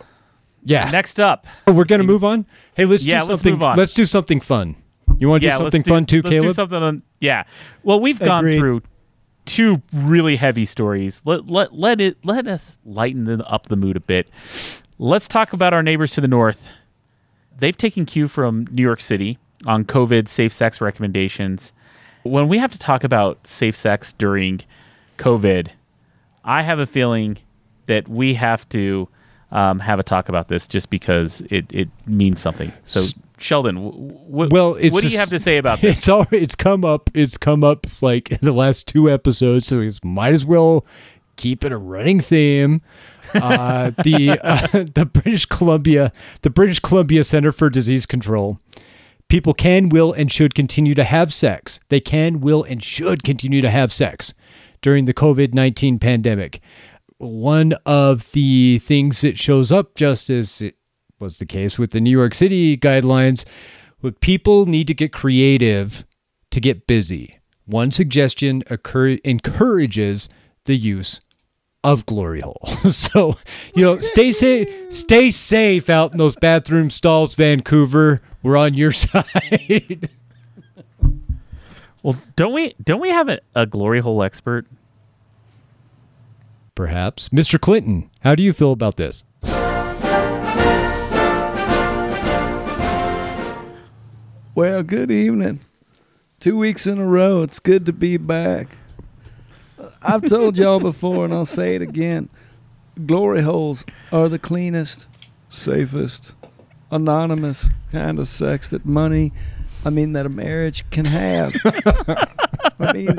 S4: yeah.
S2: Next up,
S4: Oh, we're gonna move on. Hey, let's
S2: Yeah,
S4: do
S2: let's
S4: something.
S2: move on.
S4: Let's do something fun. You want to
S2: yeah,
S4: do
S2: let's
S4: something fun too,
S2: let's do
S4: Caleb?
S2: something on, yeah. Well, we've gone
S3: Agreed.
S2: through two really heavy stories. Let let let it let us lighten the, up the mood a bit. Let's talk about our neighbors to the north. They've taken cue from New York City on COVID safe sex recommendations. When we have to talk about safe sex during COVID, I have a feeling that we have to um, have a talk about this just because it, it means something. So, Sheldon,
S4: well,
S2: what do you
S4: just-
S2: have to say about this?
S4: It's all. It's come up. It's come up like in the last two episodes, so we might as well keep it a running theme. Uh, the uh, the British Columbia, the British Columbia Center for Disease Control. People can, will, and should continue to have sex. They can, will, and should continue to have sex during the COVID 19 pandemic. One of the things that shows up, just as it was the case with the New York City guidelines, would people need to get creative to get busy. One suggestion occur- encourages the use of glory hole. so, you know, stay safe stay safe out in those bathroom stalls, Vancouver. We're on your side.
S2: Well, don't we don't we have a, a glory hole expert?
S4: Perhaps. Mr. Clinton, how do you feel about this?
S3: Well, good evening. Two weeks in a row. It's good to be back. I've told y'all before, and I'll say it again. Glory holes are the cleanest, safest, anonymous kind of sex that money, I mean, that a marriage can have. I mean,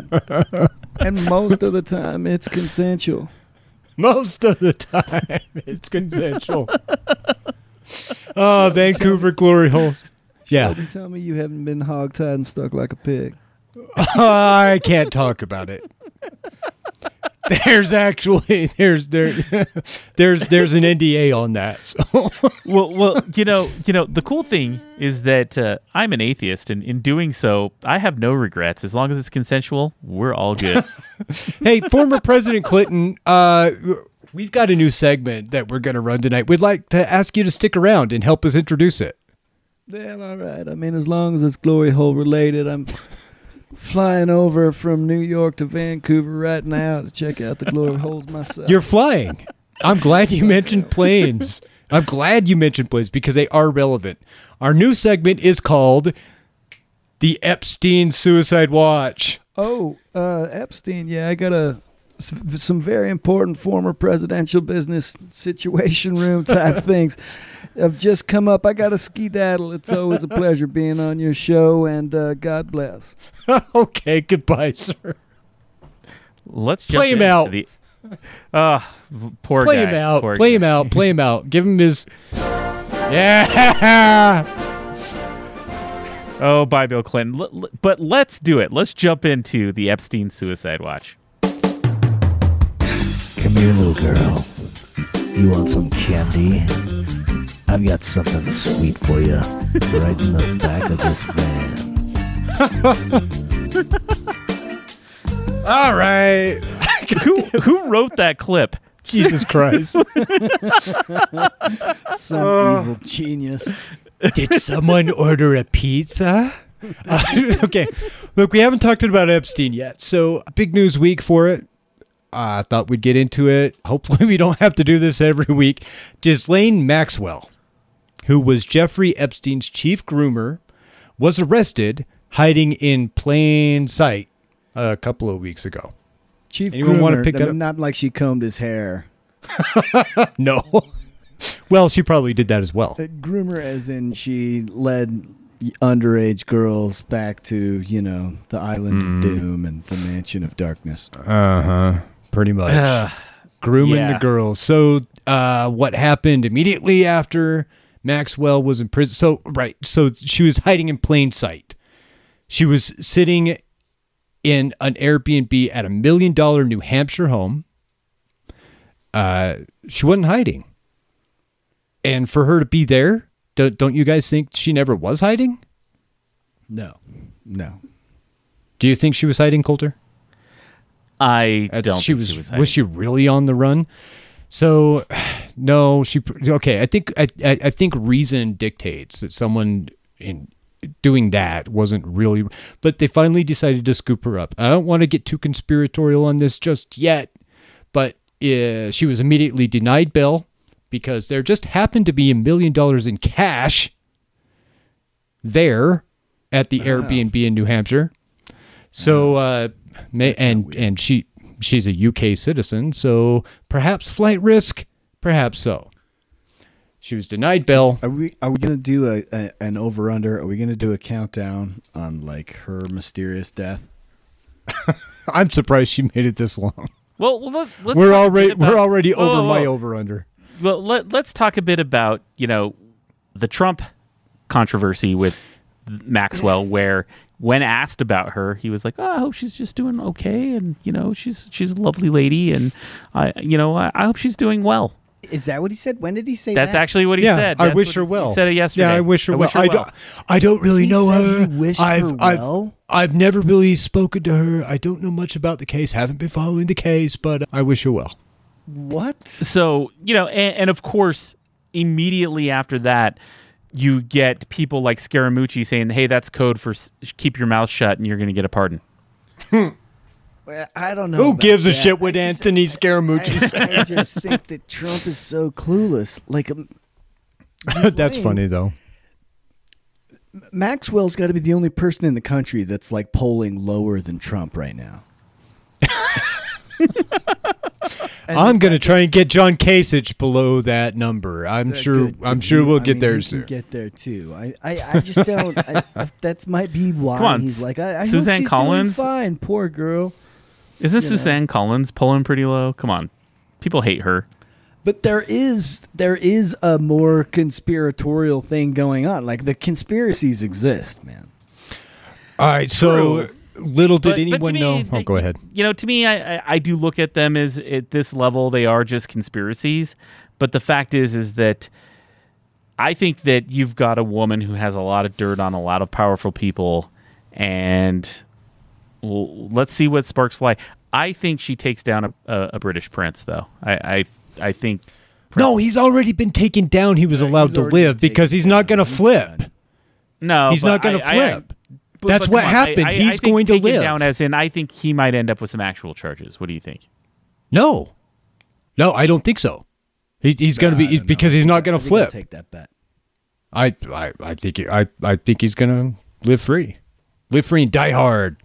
S3: and most of the time it's consensual.
S4: Most of the time, it's consensual. oh, Vancouver glory holes. Yeah.
S3: Sheldon, tell me you haven't been hogtied and stuck like a pig.
S4: I can't talk about it. There's actually there's there there's there's an NDA on that. So
S2: well, well, you know, you know, the cool thing is that uh, I'm an atheist, and in doing so, I have no regrets. As long as it's consensual, we're all good.
S4: hey, former President Clinton, uh, we've got a new segment that we're going to run tonight. We'd like to ask you to stick around and help us introduce it.
S3: Well, all right. I mean, as long as it's glory hole related, I'm flying over from New York to Vancouver right now to check out the glory holes myself.
S4: You're flying. I'm glad you mentioned planes. I'm glad you mentioned planes because they are relevant. Our new segment is called the Epstein Suicide Watch.
S3: oh, uh, Epstein. Yeah, I got a some very important former presidential business situation room type things have just come up. I got a skedaddle. It's always a pleasure being on your show, and uh, God bless.
S4: okay, goodbye, sir.
S2: Let's jump
S4: Play him
S2: into
S4: out.
S2: The, uh, poor
S4: Play
S2: guy.
S4: him out.
S2: poor
S4: Play
S2: guy.
S4: him out. Play him out. Give him his. Yeah.
S2: Oh, bye, Bill Clinton. L- l- but let's do it. Let's jump into the Epstein suicide watch.
S12: Come here, little girl. You want some candy? I've got something sweet for you right in the back of this van.
S4: All right.
S2: who who wrote that clip?
S4: Jesus Christ.
S3: Some
S4: Uh,
S3: evil genius.
S4: Did someone order a pizza? Uh, okay. Look, we haven't talked about Epstein yet. So, big news week for it. I thought we'd get into it. Hopefully, we don't have to do this every week. Ghislaine Maxwell, who was Jeffrey Epstein's chief groomer, was arrested hiding in plain sight a couple of weeks ago.
S3: Chief
S4: Anyone want to pick up?
S3: Not like she combed his hair.
S4: No. well, she probably did that as well.
S3: Uh, groomer, as in she led underage girls back to you know the island
S4: Mm.
S3: of doom and the mansion of darkness.
S4: Uh huh. Pretty much.
S2: Uh,
S4: Grooming
S2: yeah.
S4: the girls. So, uh, what happened immediately after Maxwell was in prison? So, right. So, she was hiding in plain sight. She was sitting in an Airbnb at a million dollar New Hampshire home. Uh, she wasn't hiding. And for her to be there, don't, don't you guys think she never was hiding?
S3: No, no.
S4: Do you think she was hiding, Coulter?
S2: I don't.
S4: She
S2: think
S4: was.
S2: She
S4: was,
S2: was, hiding.
S4: she really on the run? So, no. She okay. I think. I, I I think reason dictates that someone in doing that wasn't really. But they finally decided to scoop her up. I don't want to get too conspiratorial on this just yet, but uh, she was immediately denied bail because there just happened to be a million dollars in cash there at the Airbnb in New Hampshire. So, uh, may, and and she she's a UK citizen, so perhaps flight risk, perhaps so. She was denied bail.
S3: Are we are we gonna do a, a an over under? Are we gonna do a countdown on like her mysterious death?
S4: I'm surprised she made it this long.
S2: well, well, let, let's
S4: we're
S2: talk a
S4: already
S2: bit about-
S4: we're already
S2: Whoa,
S4: over
S2: whoa,
S4: my
S2: whoa.
S4: over under.
S2: Well, let, let's talk a bit about you know the Trump controversy with Maxwell, where when asked about her, he was like, oh, "I hope she's just doing okay, and you know she's she's a lovely lady, and I you know I, I hope she's doing well."
S3: Is that what he said? When did he say that?
S2: That's
S3: that?
S2: actually what he
S4: yeah,
S2: said.
S4: I wish her
S2: he-
S4: well.
S2: He said it yesterday.
S4: Yeah, I wish her well.
S2: her
S4: I don't. I don't really
S3: He
S4: know
S3: said
S4: her.
S3: he wished
S4: I've,
S3: her
S4: I've,
S3: well?
S4: I've never really spoken to her. I don't know much about the case. Haven't been following the case, but I wish her well.
S3: What?
S2: So you know, and, and of course, immediately after that, you get people like Scaramucci saying, "Hey, that's code for s- keep your mouth shut, and you're going to get a pardon."
S3: Well, I don't know.
S4: Who
S3: about
S4: gives a
S3: that.
S4: shit what
S3: I just-
S4: Anthony Scaramucci
S3: I,
S4: said?
S3: I just think that Trump is so clueless. Like um,
S4: That's
S3: lying.
S4: funny though.
S3: Maxwell's got to be the only person in the country that's like polling lower than Trump right now.
S4: I'm going to try and get John Kasich below that number. I'm sure.
S3: Good,
S4: I'm
S3: good.
S4: sure
S3: You-
S4: we'll
S3: I
S4: get
S3: mean,
S4: there soon.
S3: Get there too. I, I, I just don't. I, I, that's might be why
S2: Come on,
S3: he's like. I, I hope
S2: Susan
S3: she's doing
S2: Collins?
S3: fine. Poor girl.
S2: Isn't
S3: You know.
S2: Susan Collins pulling pretty low? Come on, people hate her.
S3: But there is there is a more conspiratorial thing going on. Like the conspiracies exist, man.
S4: All right. So
S2: True.
S4: Little did
S2: But- but
S4: anyone
S2: me,
S4: know. Oh,
S2: they-
S4: go ahead.
S2: You know, to me, I, I I do look at them as at this level they are just conspiracies. But the fact is, is that I think that you've got a woman who has a lot of dirt on a lot of powerful people, and well, let's see what sparks fly. I think she takes down a, a, a British prince, though. I I, I think
S4: No, he's already been taken down. He was allowed to live because
S3: taken
S4: he's not going to flip.
S2: no,
S4: He's not gonna
S2: I- I-
S4: flip.
S2: But-
S4: That's
S2: but
S4: what
S2: on,
S4: happened.
S2: I- I
S4: He's
S2: think
S4: going to live.
S2: Down as in, I think he might end up with some actual charges. What do you think?
S4: No, no, I don't think so. He, he's going to be
S3: don't
S4: because he's not going to flip.
S3: Take that bet.
S4: I, I, I think, he- I, I think he's going to live free, live free and die hard.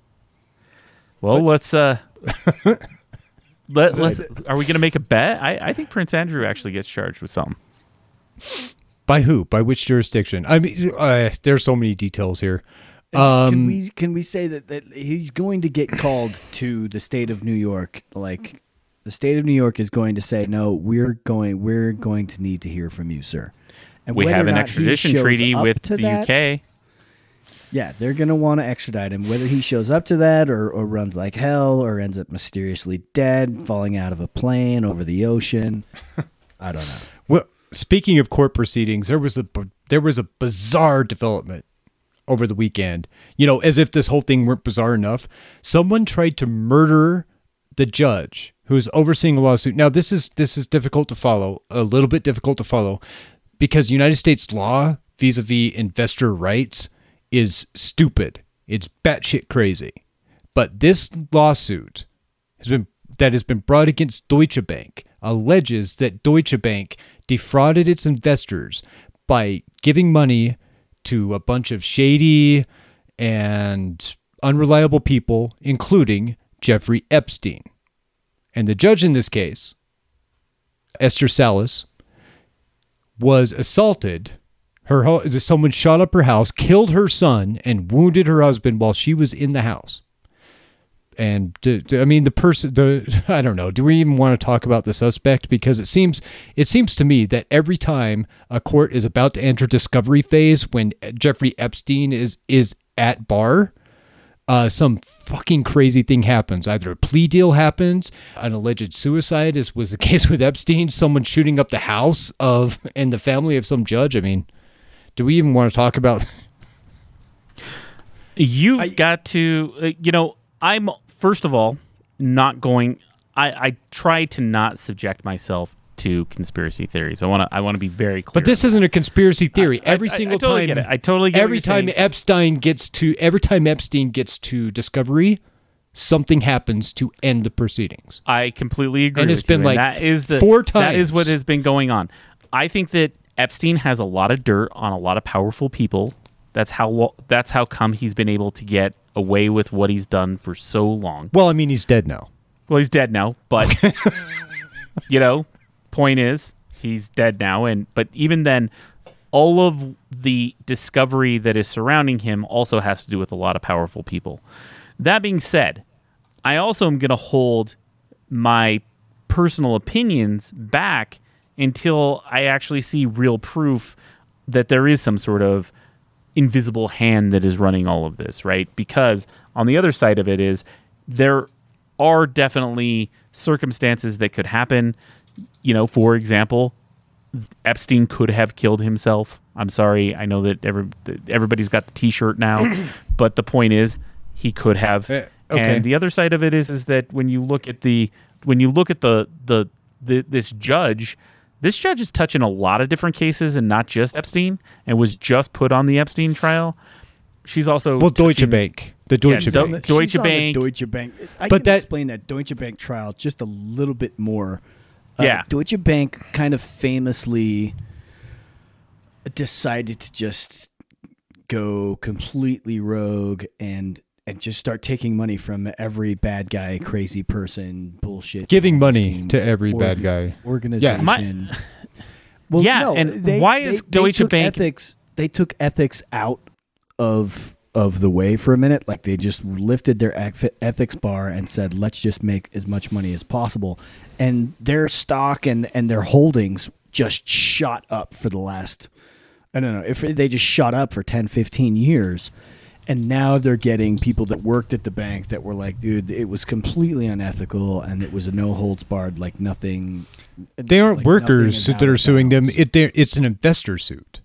S2: Well, let's uh Let, let's, are we going to make a bet? I, I think Prince Andrew actually gets charged with something.
S4: By who? By which jurisdiction? I mean, uh, there's so many details here.
S3: Can
S4: Um,
S3: we can we say that, that he's going to get called to the state of New York? Like the state of New York is going to say, no, we're going we're going to need to hear from you, sir. And
S2: we have an extradition treaty with the
S3: that-
S2: UK.
S3: Yeah, they're gonna want to extradite him. Whether he shows up to that or, or runs like hell or ends up mysteriously dead, falling out of a plane over the ocean, I don't know.
S4: Well, speaking of court proceedings, there was a b- there was a bizarre development over the weekend. You know, as if this whole thing weren't bizarre enough. Someone tried to murder the judge who is overseeing a lawsuit. Now, this is this is difficult to follow, a little bit difficult to follow, because United States law vis-a-vis investor rights is stupid. It's batshit crazy. But this lawsuit has been that has been brought against Deutsche Bank alleges that Deutsche Bank defrauded its investors by giving money to a bunch of shady and unreliable people, including Jeffrey Epstein. And the judge in this case, Esther Salas, was assaulted. Her someone shot up her house, killed her son, and wounded her husband while she was in the house and I mean the person the I don't know do we even want to talk about the suspect? Because it seems it seems to me that every time a court is about to enter discovery phase when Jeffrey Epstein is is at bar uh, some fucking crazy thing happens. Either a plea deal happens an alleged suicide as was the case with Epstein someone shooting up the house of and the family of some judge. I mean do we even want to talk about
S2: You've got to, uh, you know, I'm first of all not going. I, I try to not subject myself to conspiracy theories. I want to. I want to be very clear.
S4: But this isn't a conspiracy theory.
S2: I-
S4: every
S2: I- I
S4: single
S2: totally
S4: time,
S2: get it. I totally get
S4: Every time
S2: saying.
S4: Epstein gets to, every time Epstein gets to discovery, something happens to end the proceedings.
S2: I completely agree.
S4: And it's been
S2: you,
S4: like
S2: that is the
S4: four
S2: That is what has been going on. I think that Epstein has a lot of dirt on a lot of powerful people. That's how. That's how come he's been able to get away with what he's done for so long.
S4: Well, I mean, he's dead now.
S2: Well, he's dead now, but you know, point is he's dead now and but even then all of the discovery that is surrounding him also has to do with a lot of powerful people. That being said, I also am going to hold my personal opinions back until I actually see real proof that there is some sort of invisible hand that is running all of this, right? Because on the other side of it is there are definitely circumstances that could happen. You know, for example, Epstein could have killed himself. I'm sorry. I know that every, everybody's got the T-shirt now, but the point is, he could have.
S4: Eh, okay.
S2: And the other side of it is, is that when you look at the when you look at the the, the this judge, this judge is touching a lot of different cases and not just Epstein, and was just put on the Epstein trial. She's also
S4: Well, Deutsche Bank, the Deutsche
S2: Yeah, Do-
S4: Bank.
S2: Deutsche
S3: She's on the
S2: Bank.
S3: Deutsche Bank. I
S4: But
S3: can
S4: that-
S3: explain that Deutsche Bank trial just a little bit more. Uh,
S2: Yeah.
S3: Deutsche Bank kind of famously decided to just go completely rogue and and just start taking money from every bad guy, crazy person, bullshit,
S4: Giving money
S3: scheme,
S4: to every bad guy.
S3: organization.
S2: Yeah, My-
S3: well,
S2: Yeah,
S3: no,
S2: and
S3: they-
S2: why
S3: they-
S2: is
S3: they
S2: Deutsche
S3: took
S2: Bank-
S3: ethics? They took ethics out of of the way for a minute. Like they just lifted their ethics bar and said, "Let's just make as much money as possible." And their stock and and their holdings just shot up for the last I don't know if they just shot up for 10, 15 years. And now they're getting people that worked at the bank that were like, dude, it was completely unethical and it was a no holds barred, like nothing.
S4: They aren't
S3: like
S4: workers that are suing them. It it's an investor suit.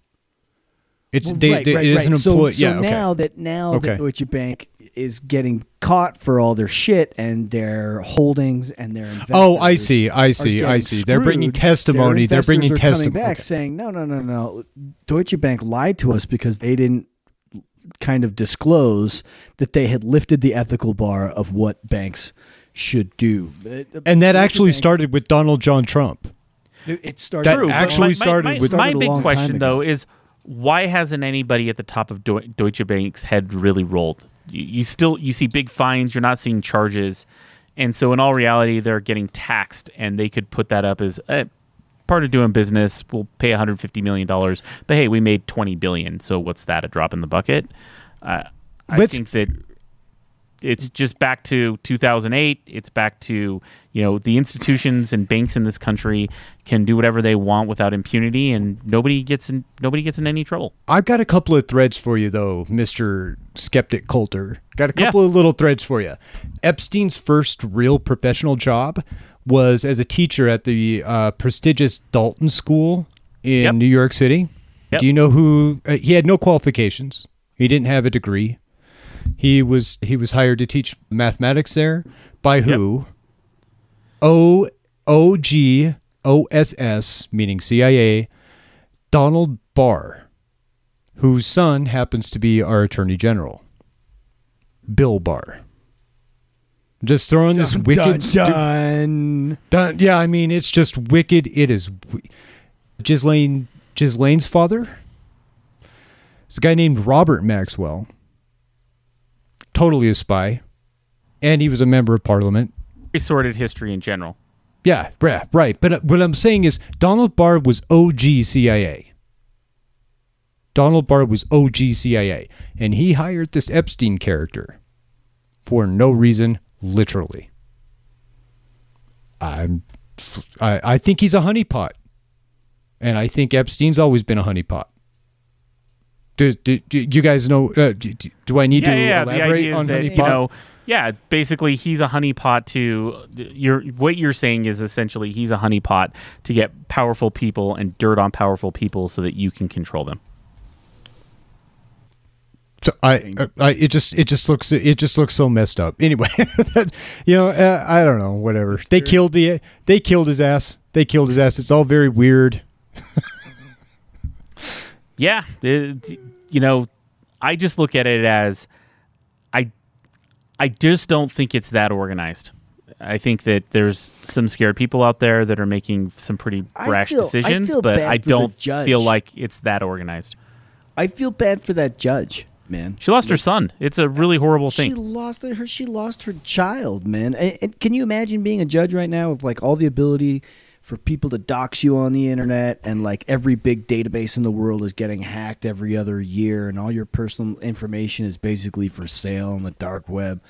S4: It's
S3: Well,
S4: they,
S3: right,
S4: they-
S3: right,
S4: it is
S3: right.
S4: an employee.
S3: So,
S4: yeah, okay.
S3: now that now
S4: Okay.
S3: that Deutsche Bank is getting caught for all their shit and their holdings and their
S4: Oh, I see, I see, I see. They're bringing testimony, they're bringing testimony.
S3: back saying no, no, no, no. Deutsche Bank lied to us because they didn't kind of disclose that they had lifted the ethical bar of what banks should do.
S4: And that actually started with Donald John Trump.
S3: It it started.
S4: That
S2: True,
S4: actually
S2: my- my-
S4: started
S2: my,
S4: with-
S2: my
S3: Started a
S2: big question
S3: ago.
S2: though is why hasn't anybody at the top of Deutsche Bank's head really rolled? You, you still you see big fines, you're not seeing charges, And so, in all reality, they're getting taxed, and they could put that up as eh, part of doing business. We'll pay 150 million dollars, but hey, we made 20 billion. So what's that? A drop in the bucket? Uh, I
S4: Let's-
S2: think that it's just back to 2008. It's back to you know the institutions and banks in this country can do whatever they want without impunity, and nobody gets in nobody gets in any trouble.
S4: I've got a couple of threads for you, though, Mister Skeptic Coulter. Got a
S2: Yeah.
S4: couple of little threads for you. Epstein's first real professional job was as a teacher at the uh, prestigious Dalton School in
S2: Yep.
S4: New York City.
S2: Yep.
S4: Do you know who? Uh, he had no qualifications. He didn't have a degree. He was he was hired to teach mathematics there by who? O O G O S S, meaning CIA, Donald Barr, whose son happens to be our Attorney General, Bill Barr. Just throwing this
S3: Dun,
S4: wicked.
S3: dun,
S4: Dun- yeah, I mean, it's just wicked. It is. wi- Ghislaine, Ghislaine's father? It's a guy named Robert Maxwell. Totally a spy. And he was a member of parliament.
S2: Very sordid history in general.
S4: Yeah, right, right. But uh, what I'm saying is Donald Barr was OG CIA. Donald Barr was OG CIA. And he hired this Epstein character for no reason, literally. I'm I, I think he's a honeypot. And I think Epstein's always been a honeypot. Do, do, do you guys know? Uh, do, do- I need
S2: yeah,
S4: to
S2: yeah.
S4: Elaborate on
S2: that
S4: honeypot?
S2: you know, yeah. Basically, he's a honeypot to your. What you're saying is essentially he's a honeypot to get powerful people and dirt on powerful people so that you can control them.
S4: So I, I, it just, it just looks, it just looks so messed up. Anyway, that, you know, uh, I don't know, whatever. They killed the, they killed his ass. They killed his ass. It's all very weird.
S2: Yeah, it- you know, I just look at it as I I just don't think it's that organized. I think that there's some scared people out there that are making some pretty
S3: I
S2: brash
S3: feel-
S2: decisions,
S3: feel
S2: but I don't feel like it's that organized.
S3: I feel bad for that judge, man.
S2: She lost her son. It's a really horrible thing.
S3: She lost her. She lost her child, man. And, and can you imagine being a judge right now with like all the ability for people to dox you on the internet and like every big database in the world is getting hacked every other year and all your personal information is basically for sale on the dark web.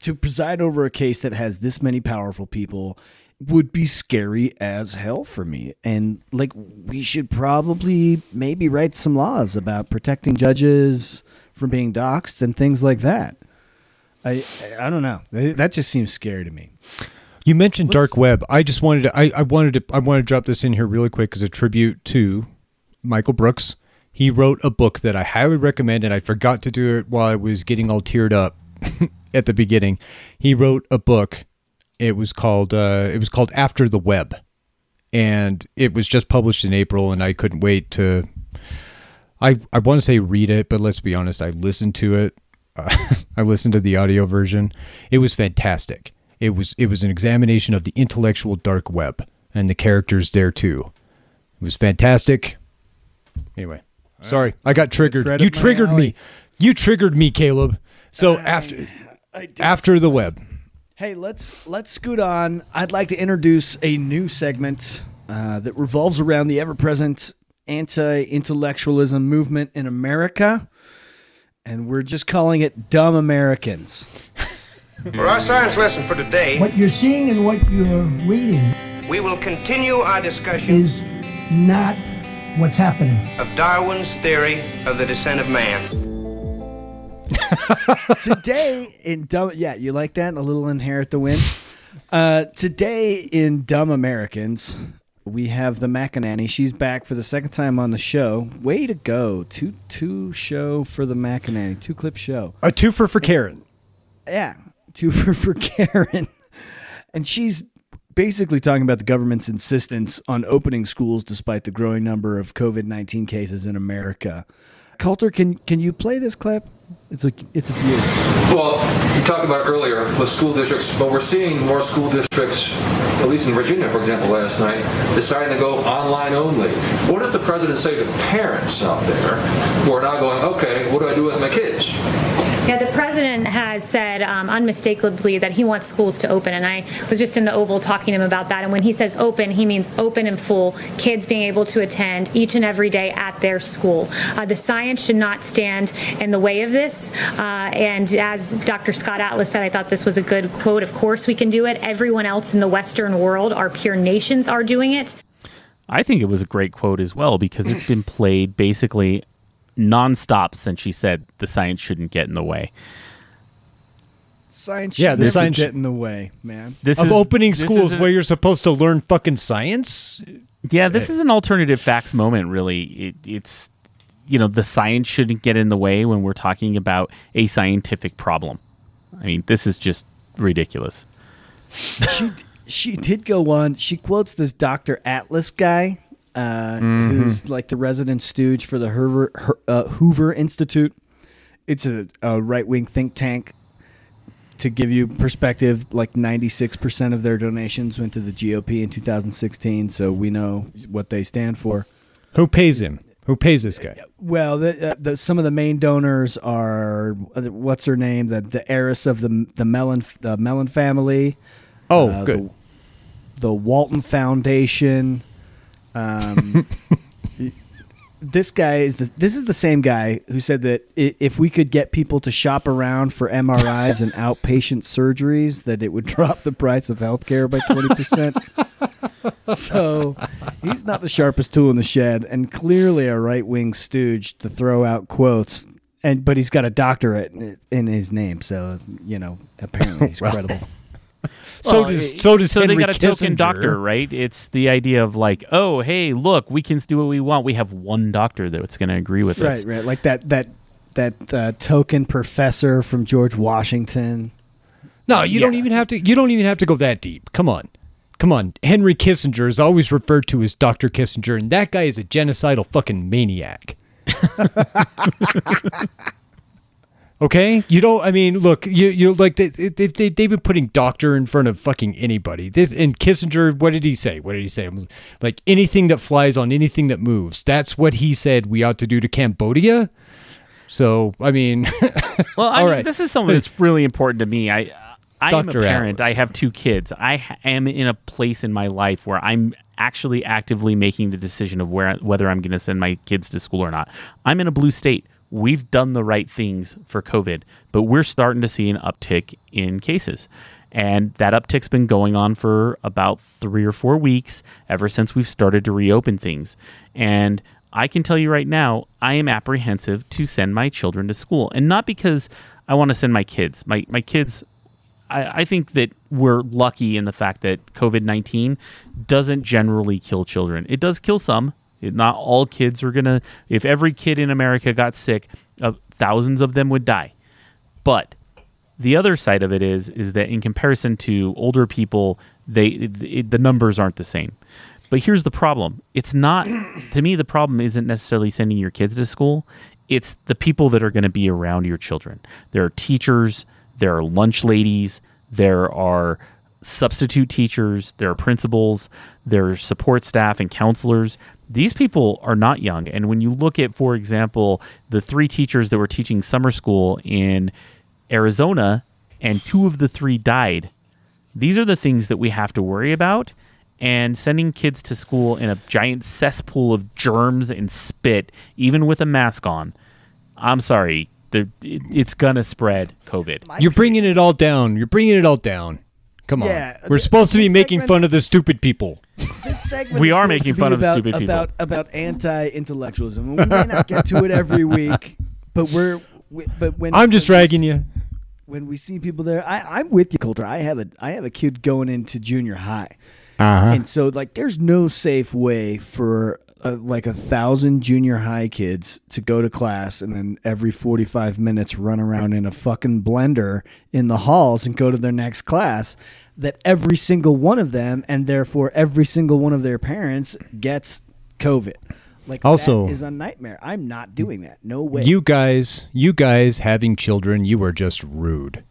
S3: To preside over a case that has this many powerful people would be scary as hell for me. And like we should probably maybe write some laws about protecting judges from being doxxed and things like that. I I don't know. That just seems scary to me.
S4: You mentioned
S3: Let's-
S4: dark web. I just wanted to, I, I wanted to, I wanted to drop this in here really quick as a tribute to Michael Brooks. He wrote a book that I highly recommend, and I forgot to do it while I was getting all teared up at the beginning. He wrote a book. It was called, uh, it was called After the Web, and it was just published in April, and I couldn't wait to. I I want to say read it, but let's be honest, I listened to it. Uh, I listened to the audio version. It was fantastic. It was it was an examination of the intellectual dark web and the characters there too. It was fantastic. Anyway, sorry, I got triggered.
S3: right
S4: You triggered
S3: alley.
S4: me. You triggered me, Caleb. So after after the web.
S3: Hey, let's let's scoot on. I'd like to introduce a new segment uh, that revolves around the ever-present anti-intellectualism movement in America, and we're just calling it "Dumb Americans."
S13: For our science lesson for today,
S14: What you're seeing and what you're reading
S13: we will continue our discussion
S14: is not what's happening.
S13: of Darwin's theory of the descent of man.
S3: today in dumb yeah you like that a little inherit the wind uh today in dumb americans we have the McEnany. She's back for the second time on the show. Way to go. Two two show for the McEnany. Two clip show.
S4: A two for for Karen.
S3: Yeah. Two for, for Karen. And she's basically talking about the government's insistence on opening schools despite the growing number of COVID 19 cases in America. Coulter, can, can you play this clip? It's a it's a view.
S15: Well, you talked about earlier with school districts, but we're seeing more school districts, at least in Virginia, for example, last night, deciding to go online only. What does the president say to parents out there who are now going, okay, what do I do with my kids?
S8: Yeah, the president has said um, unmistakably that he wants schools to open, and I was just in the Oval talking to him about that. And when he says open, he means open and full, kids being able to attend each and every day at their school. Uh, the science should not stand in the way of this. Uh, and as Dr. Scott Atlas said, I thought this was a good quote. Of course, we can do it. Everyone else in the Western world, our peer nations, are doing it.
S2: I think it was a great quote as well because it's been played basically nonstop since she said the science shouldn't get in the way.
S3: Science
S4: Yeah,
S3: should
S4: the
S3: never
S4: science-
S3: get in the way, man.
S2: This
S4: of
S2: is-
S4: opening
S2: this
S4: schools where you're supposed to learn fucking science.
S2: Yeah, this is an alternative facts moment. Really, it, it's you know the science shouldn't get in the way when we're talking about a scientific problem. I mean, this is just ridiculous.
S3: she she did go on. She quotes this Doctor Atlas guy, uh,
S2: Mhm.
S3: who's like the resident stooge for the Hoover Her- uh, Hoover Institute. It's a, a right wing think tank. To give you perspective, like ninety six percent of their donations went to the GOP in 2016, so we know what they stand for.
S4: Who pays him? Who pays this guy?
S3: Well, the, uh, the, some of the main donors are uh, what's her name, the the heiress of the the Mellon the Mellon family.
S4: Oh,
S3: uh,
S4: good.
S3: The, the Walton Foundation. Um, this guy is the this is the same guy who said that i- if we could get people to shop around for MRIs and outpatient surgeries, that it would drop the price of healthcare by twenty percent. so he's not the sharpest tool in the shed, and clearly a right wing stooge to throw out quotes. And but he's got a doctorate in- in his name, so you know apparently he's credible.
S4: So
S2: Well,
S4: does so does
S2: so
S4: Henry
S2: they got a token doctor, right? It's the idea of like, oh, hey, look, we can do what we want. We have one doctor that's going to agree with us.
S3: Right, right, like that that that uh, token professor from George Washington.
S4: No, you don't even have to. You don't even have to go that deep. Come on, come on. Henry Kissinger is always referred to as Doctor Kissinger, and that guy is a genocidal fucking maniac. okay, you don't. I mean, look, you you like they, they, they they've been putting doctor in front of fucking anybody. This and Kissinger. What did he say? What did he say? Like anything that flies on anything that moves. That's what he said we ought to do to Cambodia. So I mean,
S2: Well, I
S4: all
S2: mean,
S4: right.
S2: this is something that's really important to me. I I am a parent.
S4: Atlas.
S2: I have two kids. I am in a place in my life where I'm actually actively making the decision of where whether I'm going to send my kids to school or not. I'm in a blue state. We've done the right things for COVID, but we're starting to see an uptick in cases. And that uptick's been going on for about three or four weeks ever since we've started to reopen things. And I can tell you right now, I am apprehensive to send my children to school. And not because I want to send my kids. My, my kids, I, I think that we're lucky in the fact that COVID 19 doesn't generally kill children. It does kill some. It, not all kids are going to, if every kid in America got sick, uh, thousands of them would die. But the other side of it is is that in comparison to older people, they it, the numbers aren't the same. But here's the problem: it's not to me. The problem isn't necessarily sending your kids to school. It's the people that are going to be around your children. There are teachers, there are lunch ladies, there are substitute teachers, there are principals, there are support staff and counselors. These people are not young. And when you look at, for example, the three teachers that were teaching summer school in Arizona, and two of the three died. These are the things that we have to worry about. And sending kids to school in a giant cesspool of germs and spit, even with a mask on, I'm sorry, it's gonna spread COVID.
S4: You're bringing it all down. You're bringing it all down. Come on.
S3: Yeah,
S4: We're
S3: th-
S4: supposed to be
S3: this
S4: making
S3: segment-
S4: fun of the stupid people.
S3: This segment
S2: We
S3: is
S2: are
S3: supposed
S2: making
S3: to be
S2: fun of
S3: about,
S2: stupid people.
S3: about about anti-intellectualism. We may not get to it every week, but we're we, but when
S4: I'm just
S3: when we
S4: ragging
S3: s-
S4: you.
S3: When we see people there, I, I'm with you, Coulter. I have a I have a kid going into junior high,
S4: Uh-huh.
S3: and so like there's no safe way for uh, like a thousand junior high kids to go to class and then every 45 minutes run around in a fucking blender in the halls and go to their next class that every single one of them and therefore every single one of their parents gets covid Like
S4: Also-
S3: that is a nightmare. I'm not doing that. No way.
S4: You guys, you guys having children, you were just rude.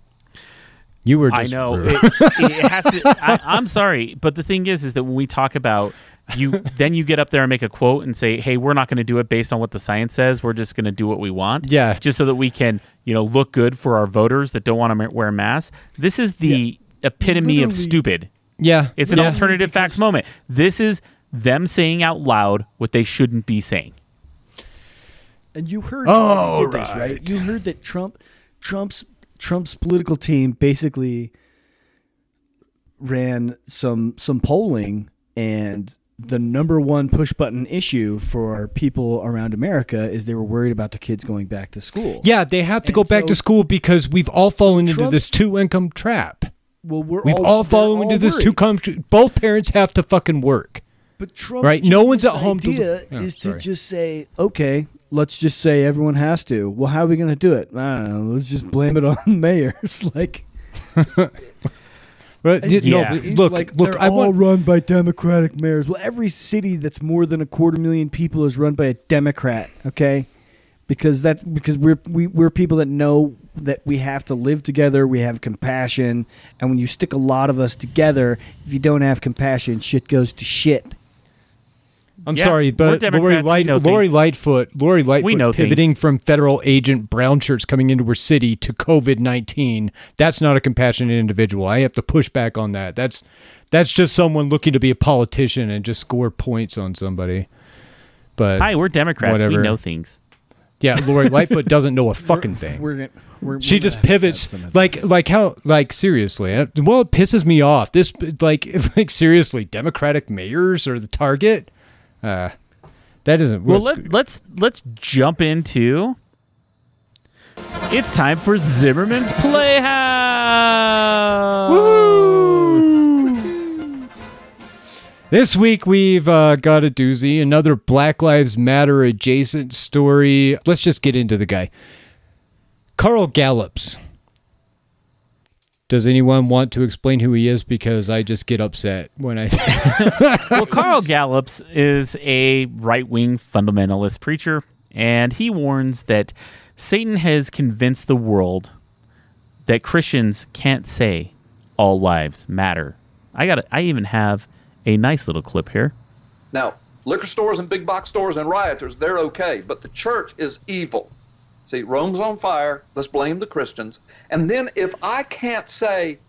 S4: You were
S2: I
S4: just
S2: know
S4: rude.
S2: it, it has to. I, I'm sorry, but the thing is, is that when we talk about you, then you get up there and make a quote and say, "Hey, we're not going to do it based on what the science says. We're just going to do what we want."
S4: Yeah.
S2: just so that we can, you know, look good for our voters that don't want to wear masks. This is the epitome of stupid.
S4: yeah,
S2: It's an
S4: yeah.
S2: alternative facts moment. This is them saying out loud what they shouldn't be saying.
S3: And you heard
S4: Oh,
S3: you did this, right? You heard that Trump, Trump's Trump's political team basically ran some some polling, and the number one push button issue for people around America is they were worried about the kids going back to school.
S4: Yeah, they have to
S3: And
S4: go back
S3: so-
S4: to school because we've all fallen into this two income trap.
S3: Well, we're
S4: We've
S3: all,
S4: all, fallen
S3: all
S4: into this two income. Both parents have to fucking work.
S3: But Trump's
S4: Right, no one's at home to-
S3: Idea
S4: Oh,
S3: is to just say, okay, let's just say everyone has to. Well, how are we going to do it? I don't know. Let's just blame it on mayors. like,
S4: But you-
S2: Yeah.
S4: no, but look,
S3: like
S4: look.
S3: they're
S4: I
S3: all
S4: want.
S3: run by Democratic mayors. Well, every city that's more than a quarter million people is run by a Democrat. Okay, because that because we're we, we're people that know that we have to live together. We have compassion, and when you stick a lot of us together, if you don't have compassion, shit goes to shit.
S4: I'm
S2: Yeah,
S4: sorry, but Lori,
S2: Democrats,
S4: Light, Lori. Lightfoot, Lori Lightfoot,
S2: know
S4: pivoting
S2: things.
S4: from federal agent brown shirts coming into her city to COVID nineteen. That's not a compassionate individual. I have to push back on that. That's that's just someone looking to be a politician and just score points on somebody. But
S2: Hi, we're Democrats.
S4: whatever.
S2: We know things.
S4: Yeah, Lori Lightfoot doesn't know a fucking thing.
S3: We're gonna, we're,
S4: she
S3: we're
S4: just pivots like like how like seriously uh, well it pisses me off this like like seriously democratic mayors are the target uh that isn't
S2: Well, let, let's let's jump into. It's time for Zimmerman's Playhouse.
S4: this week we've uh, got a doozy another black lives matter adjacent story let's just get into the guy carl gallups does anyone want to explain who he is because i just get upset when i
S2: well, Carl Gallups is a right wing fundamentalist preacher, and he warns that Satan has convinced the world that Christians can't say all lives matter. I got. I even have a nice little clip here.
S16: Now, liquor stores and big box stores and rioters, they're okay, but the church is evil. See, Rome's on fire. Let's blame the Christians. And then if I can't say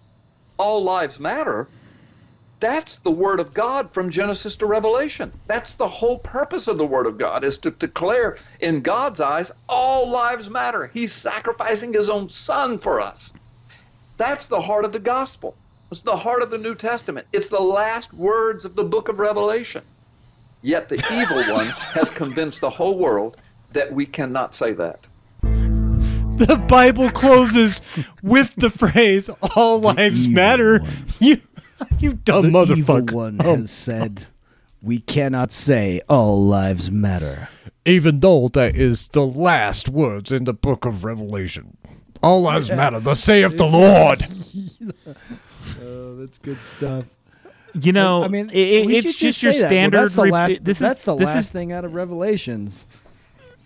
S16: all lives matter, that's the word of God from Genesis to Revelation. That's the whole purpose of the word of God is to declare in God's eyes all lives matter. He's sacrificing his own son for us. That's the heart of the gospel. It's the heart of the New Testament. It's the last words of the book of Revelation. Yet the evil one has convinced the whole world that we cannot say that.
S4: the bible closes with the phrase all lives matter you you dumb
S3: the
S4: motherfucker
S3: evil one
S4: Um,
S3: has said, "We cannot say all lives matter."
S4: even though that is the last words in the book of Revelation. All lives matter, thus saith the Lord.
S3: Oh, that's good stuff.
S2: You know,
S3: I mean,
S2: it- it- it's
S3: should
S2: just your
S3: that. Well,
S2: standard.
S3: that's the
S2: re-
S3: last.
S2: this is-
S3: that's the
S2: this
S3: last
S2: is-
S3: thing out of Revelations.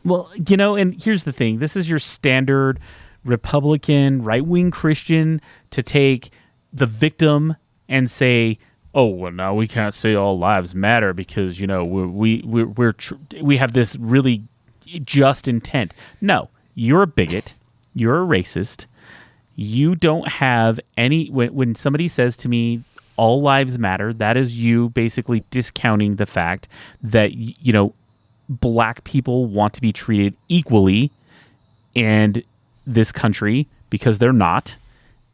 S2: Well, you know, and here's the thing: this is your standard Republican, right-wing Christian to take the victim and say, "Oh, well, now we can't say all lives matter because you know we're, we we're, we're tr- we have this really just intent." No, you're a bigot. You're a racist. You don't have any. When, when somebody says to me, "All lives matter," that is you basically discounting the fact that you know black people want to be treated equally in this country because they're not.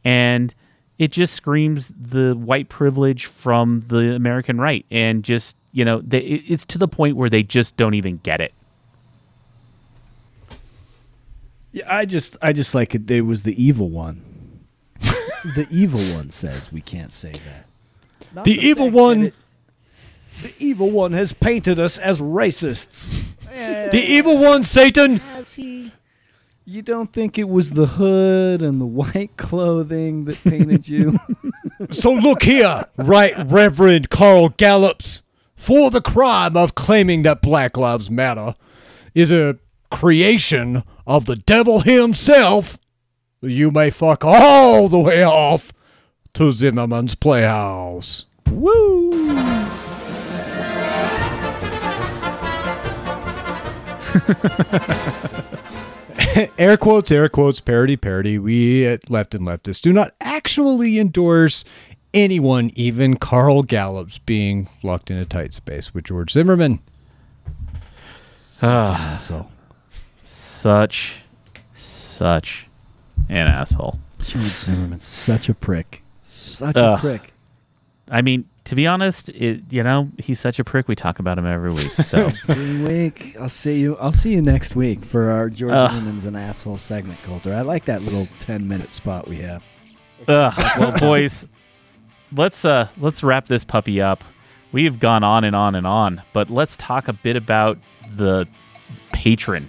S2: And it just screams the white privilege from the American right. And just, you know, they, it's to the point where they just don't even get it.
S3: Yeah, I just, I just like it. It was the evil one. the evil one says we can't say that. Not
S4: The evil one-
S3: it- the evil one has painted us as racists.
S4: The evil one, Satan.
S3: Has he? You don't think it was the hood and the white clothing that painted you?
S4: So look here, Right Reverend Carl Gallups, for the crime of claiming that Black Lives Matter is a creation of the devil himself, you may fuck all the way off to Zimmerman's Playhouse.
S2: Woo!
S4: air quotes, air quotes, parody, parody. We at Left and Leftist do not actually endorse anyone, even Carl Gallups, being locked in a tight space with George Zimmerman.
S3: Such
S2: Ah.
S3: an asshole.
S2: Such, such an asshole.
S3: George Zimmerman's such a prick. Such
S2: Ugh.
S3: a prick.
S2: I mean, to be honest, it, you know, he's such a prick. We talk about him every week. So,
S3: Every week. I'll see you. I'll see you next week for our George. Zimmerman's an asshole segment, Coulter. I like that little ten minute spot we have.
S2: Ugh, well, boys, let's uh let's wrap this puppy up. We've gone on and on and on, but let's talk a bit about the patron.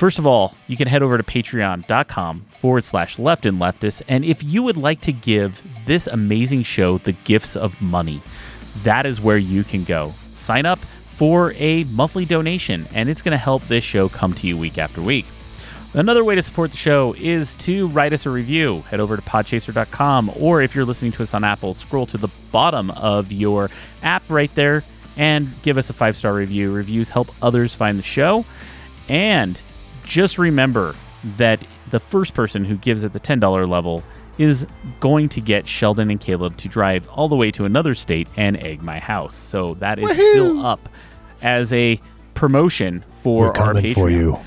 S2: First of all, you can head over to patreon.com forward slash left and leftist. And if you would like to give this amazing show the gifts of money, that is where you can go. Sign up for a monthly donation, and it's going to help this show come to you week after week. Another way to support the show is to write us a review. Head over to podchaser.com, or if you're listening to us on Apple, scroll to the bottom of your app right there and give us a five star review. Reviews help others find the show. And just remember that the first person who gives at the $10 level is going to get Sheldon and Caleb to drive all the way to another state and egg my house. So that is still up as a promotion for
S4: We're
S2: our
S4: coming
S2: Patreon.
S4: for you.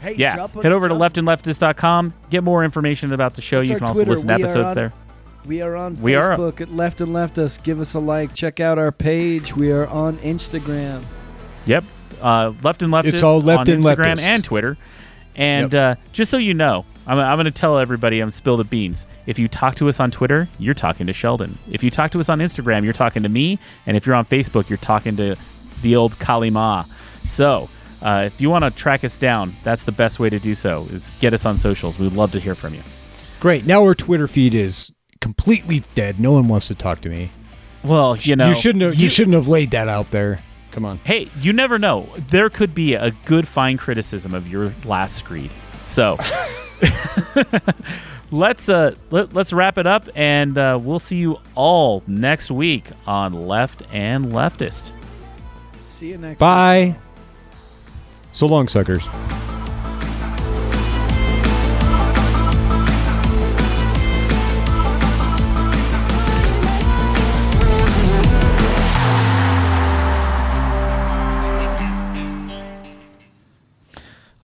S3: Hey,
S2: yeah,
S3: drop a-
S2: head over to
S3: drop-
S2: leftandleftist.com. Get more information about the show.
S3: What's
S2: you can also
S3: Twitter?
S2: listen to
S3: We
S2: episodes
S3: on-
S2: there.
S3: We are on
S2: We are-
S3: Facebook at Left and Leftist. Give us a like. Check out our page. We are on Instagram.
S2: Yep. Uh, left and leftist
S4: It's all Left
S2: on
S4: and
S2: Instagram
S4: Leftist.
S2: and Twitter. And uh, just so you know, I'm, I'm going to tell everybody I'm spill the beans. If you talk to us on Twitter, you're talking to Sheldon. If you talk to us on Instagram, you're talking to me. And if you're on Facebook, you're talking to the old Kali Ma. So uh, if you want to track us down, that's the best way to do so. Is get us on socials. We'd love to hear from you.
S4: Great. Now our Twitter feed is completely dead. No one wants to talk to me.
S2: Well, you know,
S4: you shouldn't have. You,
S2: you-
S4: shouldn't have laid that out there. Come on.
S2: Hey, you never know. There could be a good fine criticism of your last screed. So let's uh let, let's wrap it up and uh, we'll see you all next week on Left and Leftist.
S3: See you next.
S4: Bye. So long, suckers.